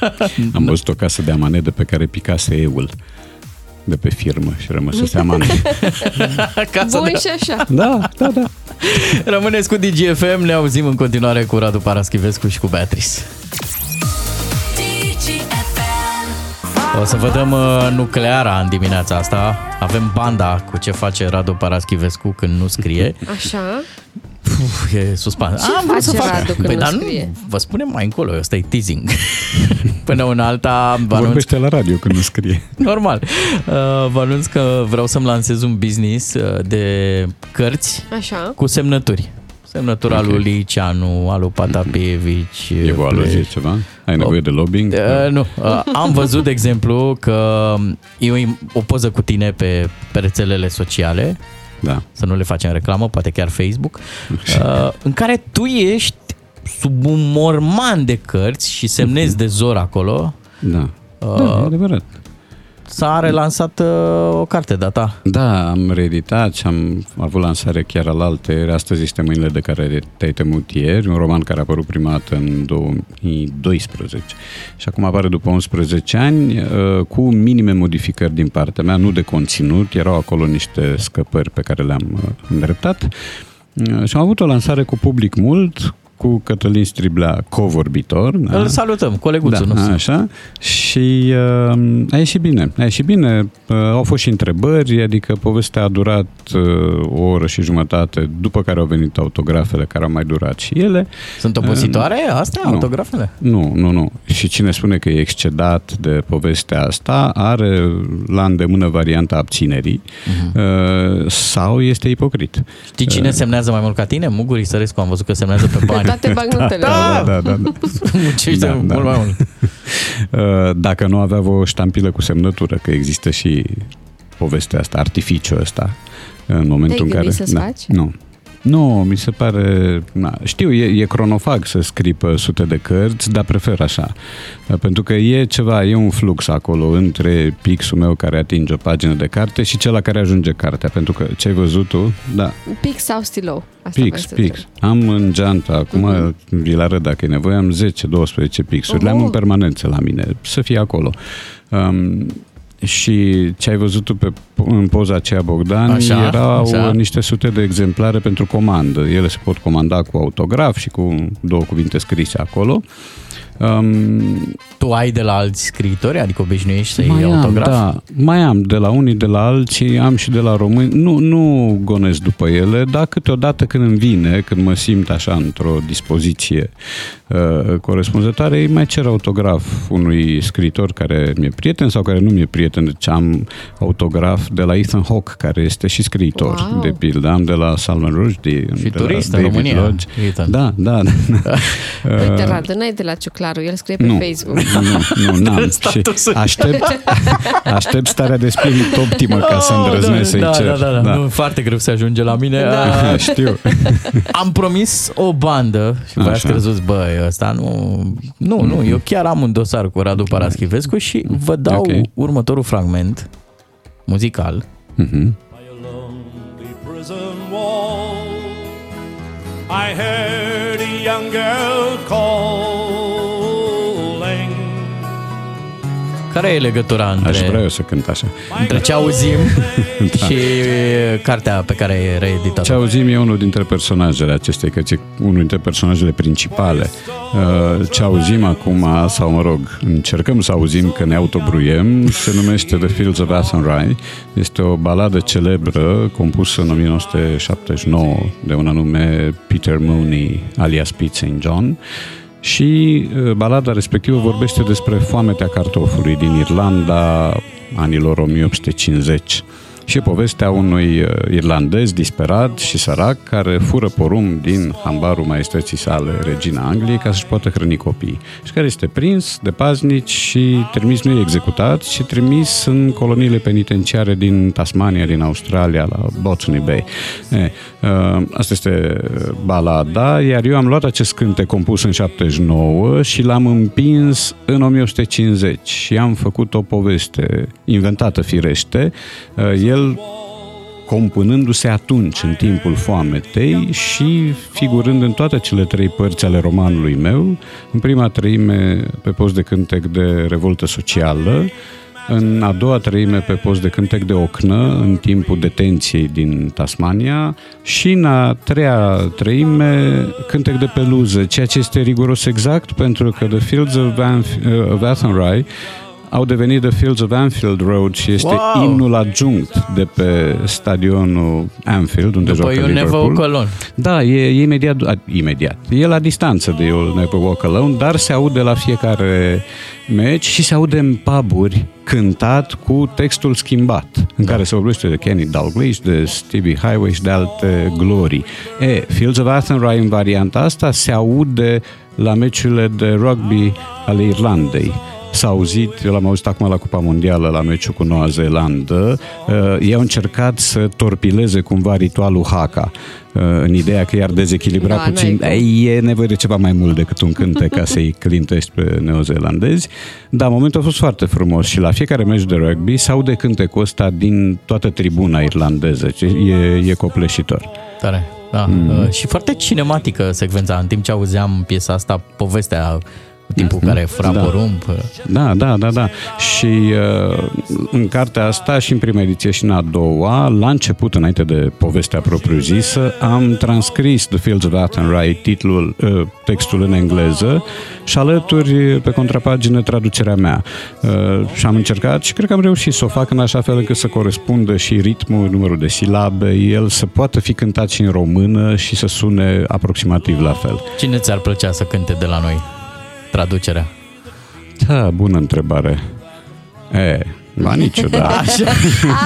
Am văzut o casă de amanede pe care picase eul de pe firmă și rămăsese amanet. Casa Bun de- și așa. Da, da, da. Rămâneți cu DGFM, ne auzim în continuare cu Radu Paraschivescu și cu Beatrice. O să vă dăm uh, nucleara în dimineața asta. Avem banda cu ce face Radu Paraschivescu când nu scrie. Așa. Uf, e suspans. Ce vrut face Radu când păi, nu dar scrie? nu, vă spunem mai încolo, ăsta e teasing. Până în alta, vă anunț Vorbește la radio când nu scrie. Normal. Uh, vă anunț că vreau să-mi lansez un business uh, de cărți Așa. cu semnături. Semnătura okay. lui Liceanu, al lui Patapievici. E cu aluzie ceva? Ai nevoie de lobbying? Uh, nu. Uh, am văzut, de exemplu, că e o, o poză cu tine pe, pe rețelele sociale, da. să nu le facem reclamă, poate chiar Facebook, uh, în care tu ești sub un morman de cărți și semnezi de zor acolo. Da. Uh, Da, e adevărat. S-a relansat uh, o carte de-a ta. Da, am reeditat și am avut lansare chiar al alte. Astăzi este Mâinile de care te-ai temut ieri, un roman care a apărut prima dată în 2012 și acum apare după 11 ani uh, cu minime modificări din partea mea, nu de conținut, erau acolo niște scăpări pe care le-am uh, îndreptat Uh, și am avut o lansare cu public mult, cu Cătălin Striblea, covorbitor. Da? Îl salutăm, coleguțul da, nostru. Așa. Și uh, a ieșit bine. A ieșit bine. Uh, au fost și întrebări, adică povestea a durat uh, o oră și jumătate, după care au venit autografele care au mai durat și ele. Sunt obositoare Uh, astea, nu. autografele? Nu, nu, nu. Și cine spune că e excedat de povestea asta, are la îndemână varianta abținerii uh-huh. uh, sau este ipocrit. Știi cine semnează mai mult ca tine? Mugurii Sărescu, am văzut că semnează pe bani. Toate bancnotele. Da, da, da. da, da. Muncește mult mai mult. Uh, Dacă nu avea o ștampilă cu semnătură, că există și povestea asta, artificiul ăsta, în momentul Te-ai în care... gândit să-ți da, faci? Nu. Nu, mi se pare... Na, știu, e, e cronofag să scrii pe sute de cărți, dar prefer așa. Uh, Pentru că e ceva, e un flux acolo între pixul meu care atinge o pagină de carte și cel la care ajunge cartea. Pentru că ce ai văzut tu, da, Pix sau stilou? Asta Pix, vreau să pix. Am în geantă, acum uh-huh. vi-l arăt dacă e nevoie, am 10-12 pixuri. Le am Oho. în permanență la mine, să fie acolo. Um, și ce ai văzut tu pe, în poza aceea, Bogdan, Așa, erau așa. niște sute de exemplare pentru comandă. Ele se pot comanda cu autograf și cu două cuvinte scrise acolo. Um, Tu ai de la alți scriitori, adică obișnuiești să iei mai am, autograf? da, mai am de la unii, de la alții, am și de la români. Nu, nu gonesc după ele, dar câteodată când îmi vine, când mă simt așa într-o dispoziție uh, corespunzătoare, îi mai cer autograf unui scriitor care mi-e prieten sau care nu mi-e prieten. Deci am autograf de la Ethan Hawke, care este și scriitor, Wow. de pildă. Am de la Salman Rushdie, Și de turist la în David România, Lodge. Ethan. Da, da. da. Uite, Uh, Radu, n-ai de la Ciuclaru, el scrie pe nu, Facebook. Nu, nu, n-am. și Statusul. aștept, aștept starea de spirit optimă ca să Oh, îndrăznesc să-i da, cer. Da, da, da, Nu, foarte greu să ajunge la mine. Da. Ah, Știu. Am promis o bandă și voi ați Așa. crezut, băi, ăsta nu... Nu, nu, eu chiar am un dosar cu Radu Paraschivescu și vă dau Ok. următorul fragment muzical. Mhm. prison wall. I heard a young girl calling. Care e legătura Aș între, vrea eu să cânt așa. între ce auzim Da. și cartea pe care ai reeditat-o? Ce auzim e unul dintre personajele acestei cărți, e unul dintre personajele principale. Uh, Ce auzim acum, sau mă rog, încercăm să auzim că ne autobruiem, se numește The Fields of Athenry. Este o baladă celebră compusă în 1979 de un anume Peter Mooney, alias Pete St. John. Și uh, balada respectivă vorbește despre foametea cartofului din Irlanda anilor 1850. Și e povestea unui uh, irlandez disperat și sărac care fură porumb din hambarul maestății sale, regina Angliei, ca să-și poată hrăni copiii. Și care este prins de paznici și trimis, nu e executat, ci trimis în coloniile penitenciare din Tasmania, din Australia, la Botany Bay. E, uh, asta este balada, iar eu am luat acest cântec compus în 79 și l-am împins în 1950 și am făcut o poveste inventată firește. Uh, El compunându-se atunci, în timpul foametei și figurând în toate cele trei părți ale romanului meu, în prima treime pe post de cântec de revoltă socială, în a doua treime pe post de cântec de ocnă în timpul detenției din Tasmania și în a treia treime cântec de peluză, ceea ce este riguros exact pentru că The Fields of, Anf- of Athenry au devenit The Fields of Anfield Road și este Wow! imnul adjunct de pe stadionul Anfield, unde După joacă You Never Liverpool. Walk Alone. Da, e, e imediat, a, imediat. E la distanță de You Never Walk Alone, dar se aude la fiecare meci și se aude în puburi cântat cu textul schimbat, în care se vorbește de Kenny Dalglish, de Stevie Highway și de alte glorii. E, Fields of Athenry în varianta asta se aude la meciurile de rugby ale Irlandei. S-a auzit, eu l-am auzit acum la Cupa Mondială, la meciul cu Noua Zeelandă, uh, ei au încercat să torpileze cumva ritualul Haka, uh, în ideea că i-ar dezechilibra Da, puțin. n-ai cum. Ei, e nevoie de ceva mai mult decât un cântec ca să-i clintești pe neozeelandezi. Dar momentul a fost foarte frumos și la fiecare meci de rugby se aude cântecul ăsta din toată tribuna irlandeză. ce E, e copleșitor. Tare. Da. Mm. Mm. Și foarte cinematică secvența. În timp ce auzeam piesa asta, povestea timpul Mhm. care fra Da. porumb. Da, da, da, da. Și uh, în cartea asta, și în prima ediție și în a doua, la început, înainte de povestea propriu-zisă, am transcris The Fields of Athenry, titlul, uh, textul în engleză și alături, pe contrapagină, traducerea mea. Uh, și am încercat și cred că am reușit să o fac în așa fel încât să corespundă și ritmul, numărul de silabe, el să poată fi cântat și în română și să sune aproximativ la fel. Cine ți-ar plăcea să cânte de la noi traducerea? Da, bună întrebare. E, ba niciodată. Așa.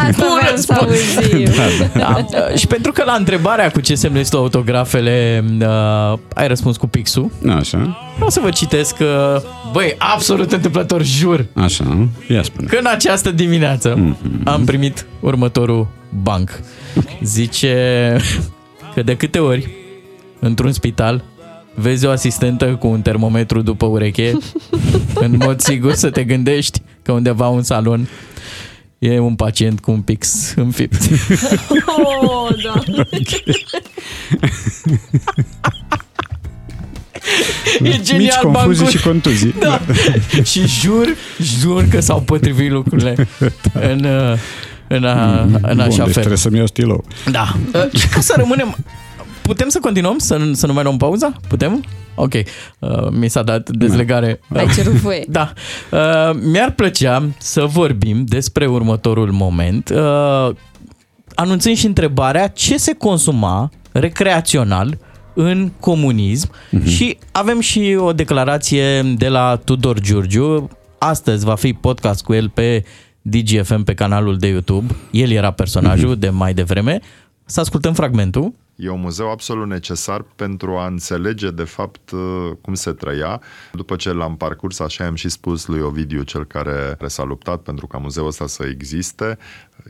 Asta vreau să auzim. Da, da. Da. Și pentru că la întrebarea cu ce semnezi tu autografele uh, ai răspuns cu pixul, Așa, vreau să vă citesc că, băi, absolut întâmplător, jur, așa, ia spune. că în această dimineață Mhm. am primit următorul banc. Zice că de câte ori într-un spital vezi o asistentă cu un termometru după ureche, în mod sigur să te gândești că undeva un salon e un pacient cu un pix înfipt. Oh, da. E genial Mici confuzii bancul. și contuzii. Da. și jur, jur că s-au potrivit lucrurile în, uh, în, a, în Bun, așa deci fel. trebuie să-mi iau stilou. Da. Uh, Și ca să rămânem... Putem să continuăm? Să, să nu mai luăm pauza? Putem? Ok. Uh, mi s-a dat dezlegare. Ai cerut voie. Da. Uh, mi-ar plăcea să vorbim despre următorul moment, uh, anunțând și întrebarea ce se consuma recreațional în comunism Mhm. și avem și o declarație de la Tudor Giurgiu. Astăzi va fi podcast cu el pe DGFM pe canalul de YouTube. El era personajul Mhm. de mai devreme. Să ascultăm fragmentul. E un muzeu absolut necesar pentru a înțelege de fapt uh, cum se trăia. După ce l-am parcurs, așa am și spus lui Ovidiu, cel care s-a luptat pentru ca muzeul ăsta să existe,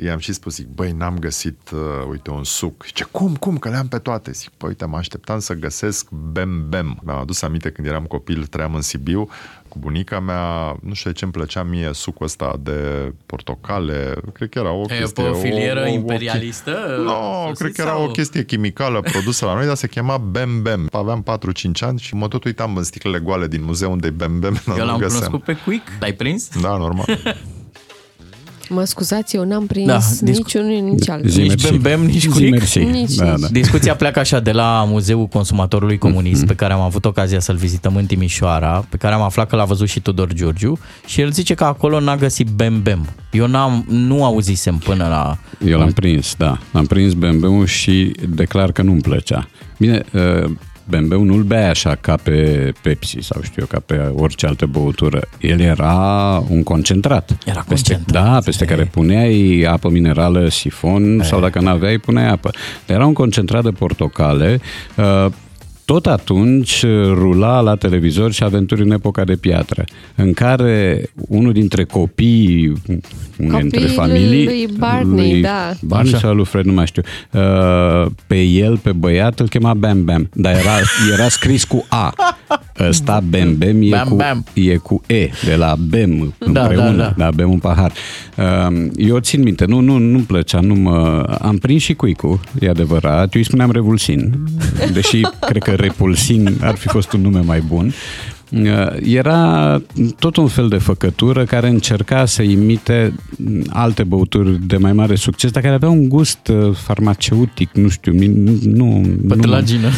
i-am și spus, zic, băi, n-am găsit, uh, uite, un suc. Ce cum, cum, că le-am pe toate. Zic, păi, uite, mă așteptam să găsesc Bem Bem. Mi-am adus aminte când eram copil, trăiam în Sibiu, cu bunica mea, nu știu de ce îmi plăcea mie sucul ăsta de portocale, cred că era o E, chestie... pe o filieră o, o, imperialistă? Nu, no, cred că era sau- o chestie chimicală produsă la noi, dar se chema Bem Bem. Aveam 4-5 ani și mă tot uitam în sticlele goale din muzeu unde e Bem Bem, dar Eu nu l-am găseam. cunoscut pe Quick. L-ai prins? Da, normal. Mă scuzați, eu n-am prins Da, da, discu- nici unul, nici altul. Zi nici mersi. Bem Bem, nici Zi Quick. mersi. Nici, Da, nici. da. Discuția pleacă așa de la Muzeul Consumatorului Comunist, pe care am avut ocazia să-l vizităm în Timișoara, pe care am aflat că l-a văzut și Tudor Giurgiu și el zice că acolo n-a găsit Bem Bem. Eu n-am, nu auzisem până la... Eu l-am prins, da. L-am prins BMW-ul și declar că nu-mi plăcea. Bine, uh, BMW-ul nu-l bea așa ca pe Pepsi sau știu eu, ca pe orice altă băutură. El era un concentrat. Era peste, concentrat, Da, peste care puneai apă minerală, sifon sau dacă n-aveai, puneai apă. Era un concentrat de portocale uh, tot atunci rula la televizor și aventuri în epoca de piatră, în care unul dintre copiii unei dintre Copiii familii, lui Barney, da. Barney Așa. sau lui Fred, nu mai știu, uh, pe el, pe băiat, îl chema Bam Bam, dar era, era scris cu A. Ăsta Bam Bam e, Bam cu, Bam. e cu E, de la Bem Da, împreună, da, da. da, bem un pahar. Uh, Eu țin minte, nu, nu, nu-mi plăcea, nu mă... Am prins și cuicu, e adevărat. Eu îi spuneam revulsin, deși cred că repulsin ar fi fost un nume mai bun. Uh, Era tot un fel de făcătură care încerca să imite alte băuturi de mai mare succes, dar care avea un gust uh, farmaceutic, nu știu, mi- nu... nu Pătălagină.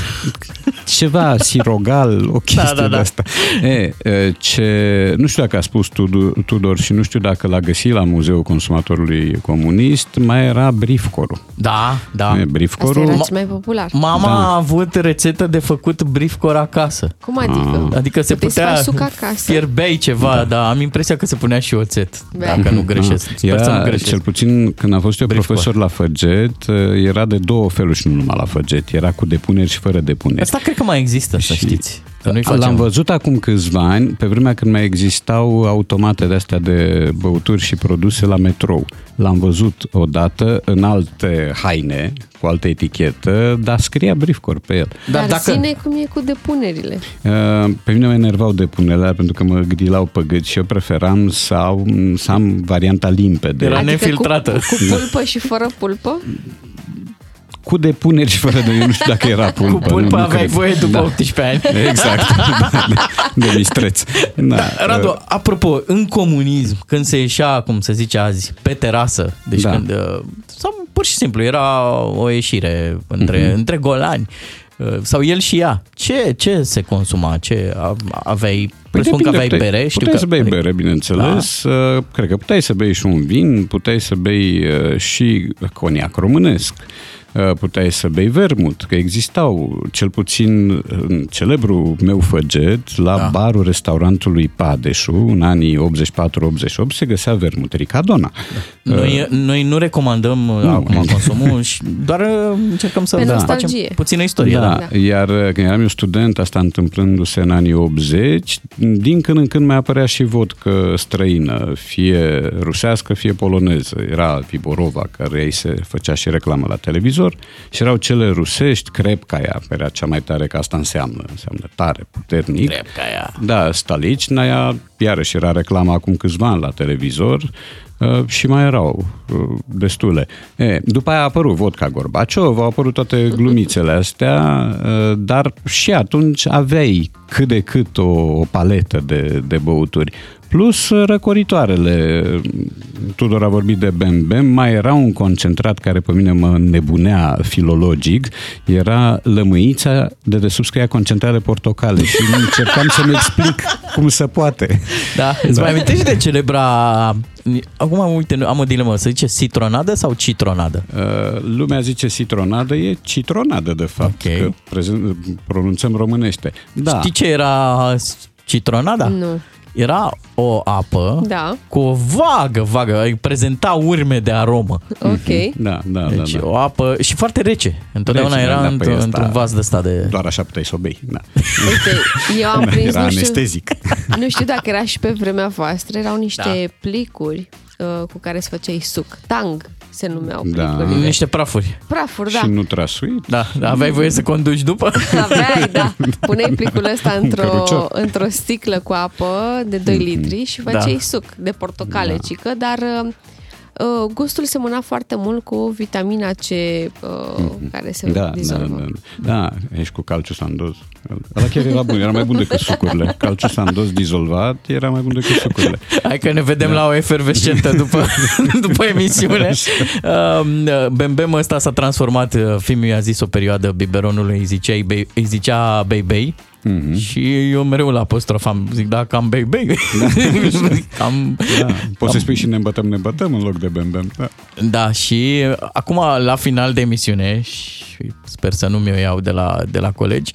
ceva sirogal, o chestie Da, da, da. de asta. E, e, ce, nu știu dacă a spus Tudor, Tudor și nu știu dacă l-a găsit la Muzeul Consumatorului Comunist, mai era briefcorul. Da, da. E, Asta briefcorul, era cel mai popular. Mama Da. a avut rețetă de făcut briefcore acasă. Cum adică? Adică se Puteți să putea faci suc acasă? fierbeai ceva, da. dar am impresia că se punea și oțet, Bea. dacă nu greșesc. Ah, Sper să nu era, greșesc. cel puțin când a fost eu Briefcore. profesor la Făget, era de două feluri și nu numai la Făget. Era cu depuneri și fără depuneri. Asta cred că mai există, să știți. Că nu-i facem. L-am văzut acum câțiva ani, pe vremea când mai existau automate de astea de băuturi și produse la metrou. L-am văzut odată în alte haine, cu altă etichetă, dar scria briefcore pe el. Dar, Dar ține cum e cu depunerile. Uh, Pe mine mă enervau depunerile pentru că mă grilau pe gât și eu preferam să, au, să am varianta limpede. Era Adică nefiltrată. Cu, cu pulpă și fără pulpă? Cu depuneri și fără de... Eu nu știu dacă era pulpă. Cu pulpă nu, nu aveai cred. voie după da. 18 ani. Exact. Da, de, de mistreț. Da. Da, Radu, apropo, în comunism, când se ieșea, cum se zice azi, pe terasă, deci Da. când, uh, sau pur și simplu, era o ieșire între, Mhm. între golani, uh, sau el și ea, ce, ce se consuma? Ce a- aveai? Presupun că Păi depinde, aveai puteai- bere? Știu puteai că, să bei bere, bineînțeles. Da. Cred că puteai să bei și un vin, puteai să bei uh, și coniac românesc. Uh, Puteai să bei vermut, că existau, cel puțin în celebrul meu făget, la da. barul restaurantului Padeșu, în anii 84-88, se găsea vermut Ricadona. Noi, noi nu recomandăm nu. acum consumul, și doar uh, încercăm să Pe facem nostalgie. puțină istorie. Da, Da. da. iar uh, când eram eu student, asta întâmplându-se în anii 80, din când în când mai apărea și vodcă străină, fie rusească, fie poloneză. Era Viborova, care îi se făcea și reclamă la televizor și erau cele rusești, crepcaia, era cea mai tare, că asta înseamnă, înseamnă tare, puternic. Crepcaia. Da, Stalicnaia, iarăși era reclama acum câțiva ani la televizor uh, și mai erau uh, destule. E, după aia a apărut vodka Gorbaciov, au apărut toate glumițele astea, uh, dar și atunci aveai cât de cât o, o paletă de, de băuturi. Plus uh, răcoritoarele. Tudor a vorbit de Bem Bem, mai era un concentrat care pe mine mă nebunea filologic, era lămâița de desubt scria concentrat de portocale și încercam să-mi explic cum se poate. Da, îți mai amintești de celebra... Acum, uite, am o dilemă. Se zice citronadă sau citronadă? Uh, lumea zice citronadă, e citronadă de fapt, Ok. că prezent, pronunțăm românește. Da. Știi ce era citronada? Nu. Era o apă Da. cu o vagă, vagă, îi prezenta urme de aromă. Ok. Da, da, Deci da, da. o apă și foarte rece. Întotdeauna Rece, era da, într- păi asta- într-un vas de ăsta de... Doar așa puteai să o bei. Da. Uite, eu am Da, prins, era nu știu, anestezic. nu știu dacă era și pe vremea voastră, erau niște Da. plicuri uh, cu care să făceai suc. Tang se numeau Da. plicurile. Niște prafuri. Prafuri, da. Și nu trasuit. Da, aveai voie să conduci după? Aveai, da. Puneai plicul ăsta într-o, cărucior. într-o sticlă cu apă de 2 litri și făceai Da. suc de portocale, Da. cică, dar uh, uh, gustul semăna foarte mult cu vitamina C uh, care se Da, da, dizolvă. da, da, ești cu calciu sandoz. Ăla chiar era bun, era mai bun decât sucurile. Calciu sandoz dizolvat era mai bun decât sucurile. Hai că ne vedem la o efervescentă după, după emisiune. Um, Bembem ăsta s-a transformat, uh, Fimiu i-a zis o perioadă biberonului, îi, ziceai, bei- îi zicea bei bei Mhm. și eu mereu la apostrofam, zic da, cam bei bei. cam, Da, poți să spui și ne îmbătăm, ne îmbătăm în loc de bem, bem. Da. Da, și acum la final de emisiune și sper să nu mi-o iau de la, de la colegi,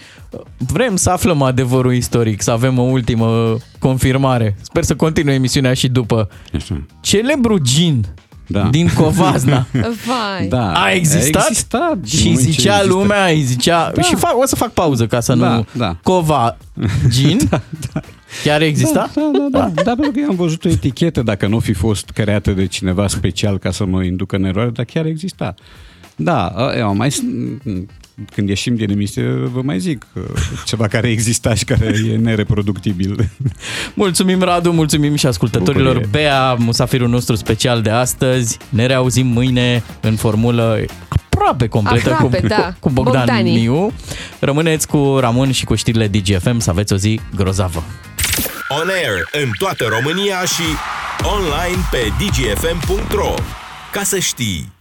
vrem să aflăm adevărul istoric, să avem o ultimă confirmare. Sper să continue emisiunea și după. Așa. Celebru gin Da. Din Covazna. Vai. Da. A existat? A existat. Din Și moment ce zicea există. lumea, îi zicea... Da. Și fac, o să fac pauză ca să Da, nu... da. Cova Gin? Chiar exista? Da, da, da, da. da, pentru că eu am văzut o etichetă, dacă nu fi fost creată de cineva special ca să mă inducă în eroare, dar chiar exista. Da, eu am mai... Când ieșim din emisie, vă mai zic uh, ceva care exista și care e nereproductibil. Mulțumim, Radu, mulțumim și ascultătorilor. Bucurie. Bea, musafirul nostru special de astăzi. Ne reauzim mâine în formulă aproape completă Aproape, cu, da. cu Bogdan Bogdanii. Miu. Rămâneți cu Ramon și cu știrile DGFM să aveți o zi grozavă. On air în toată România și online pe dgfm.ro. Ca să știi!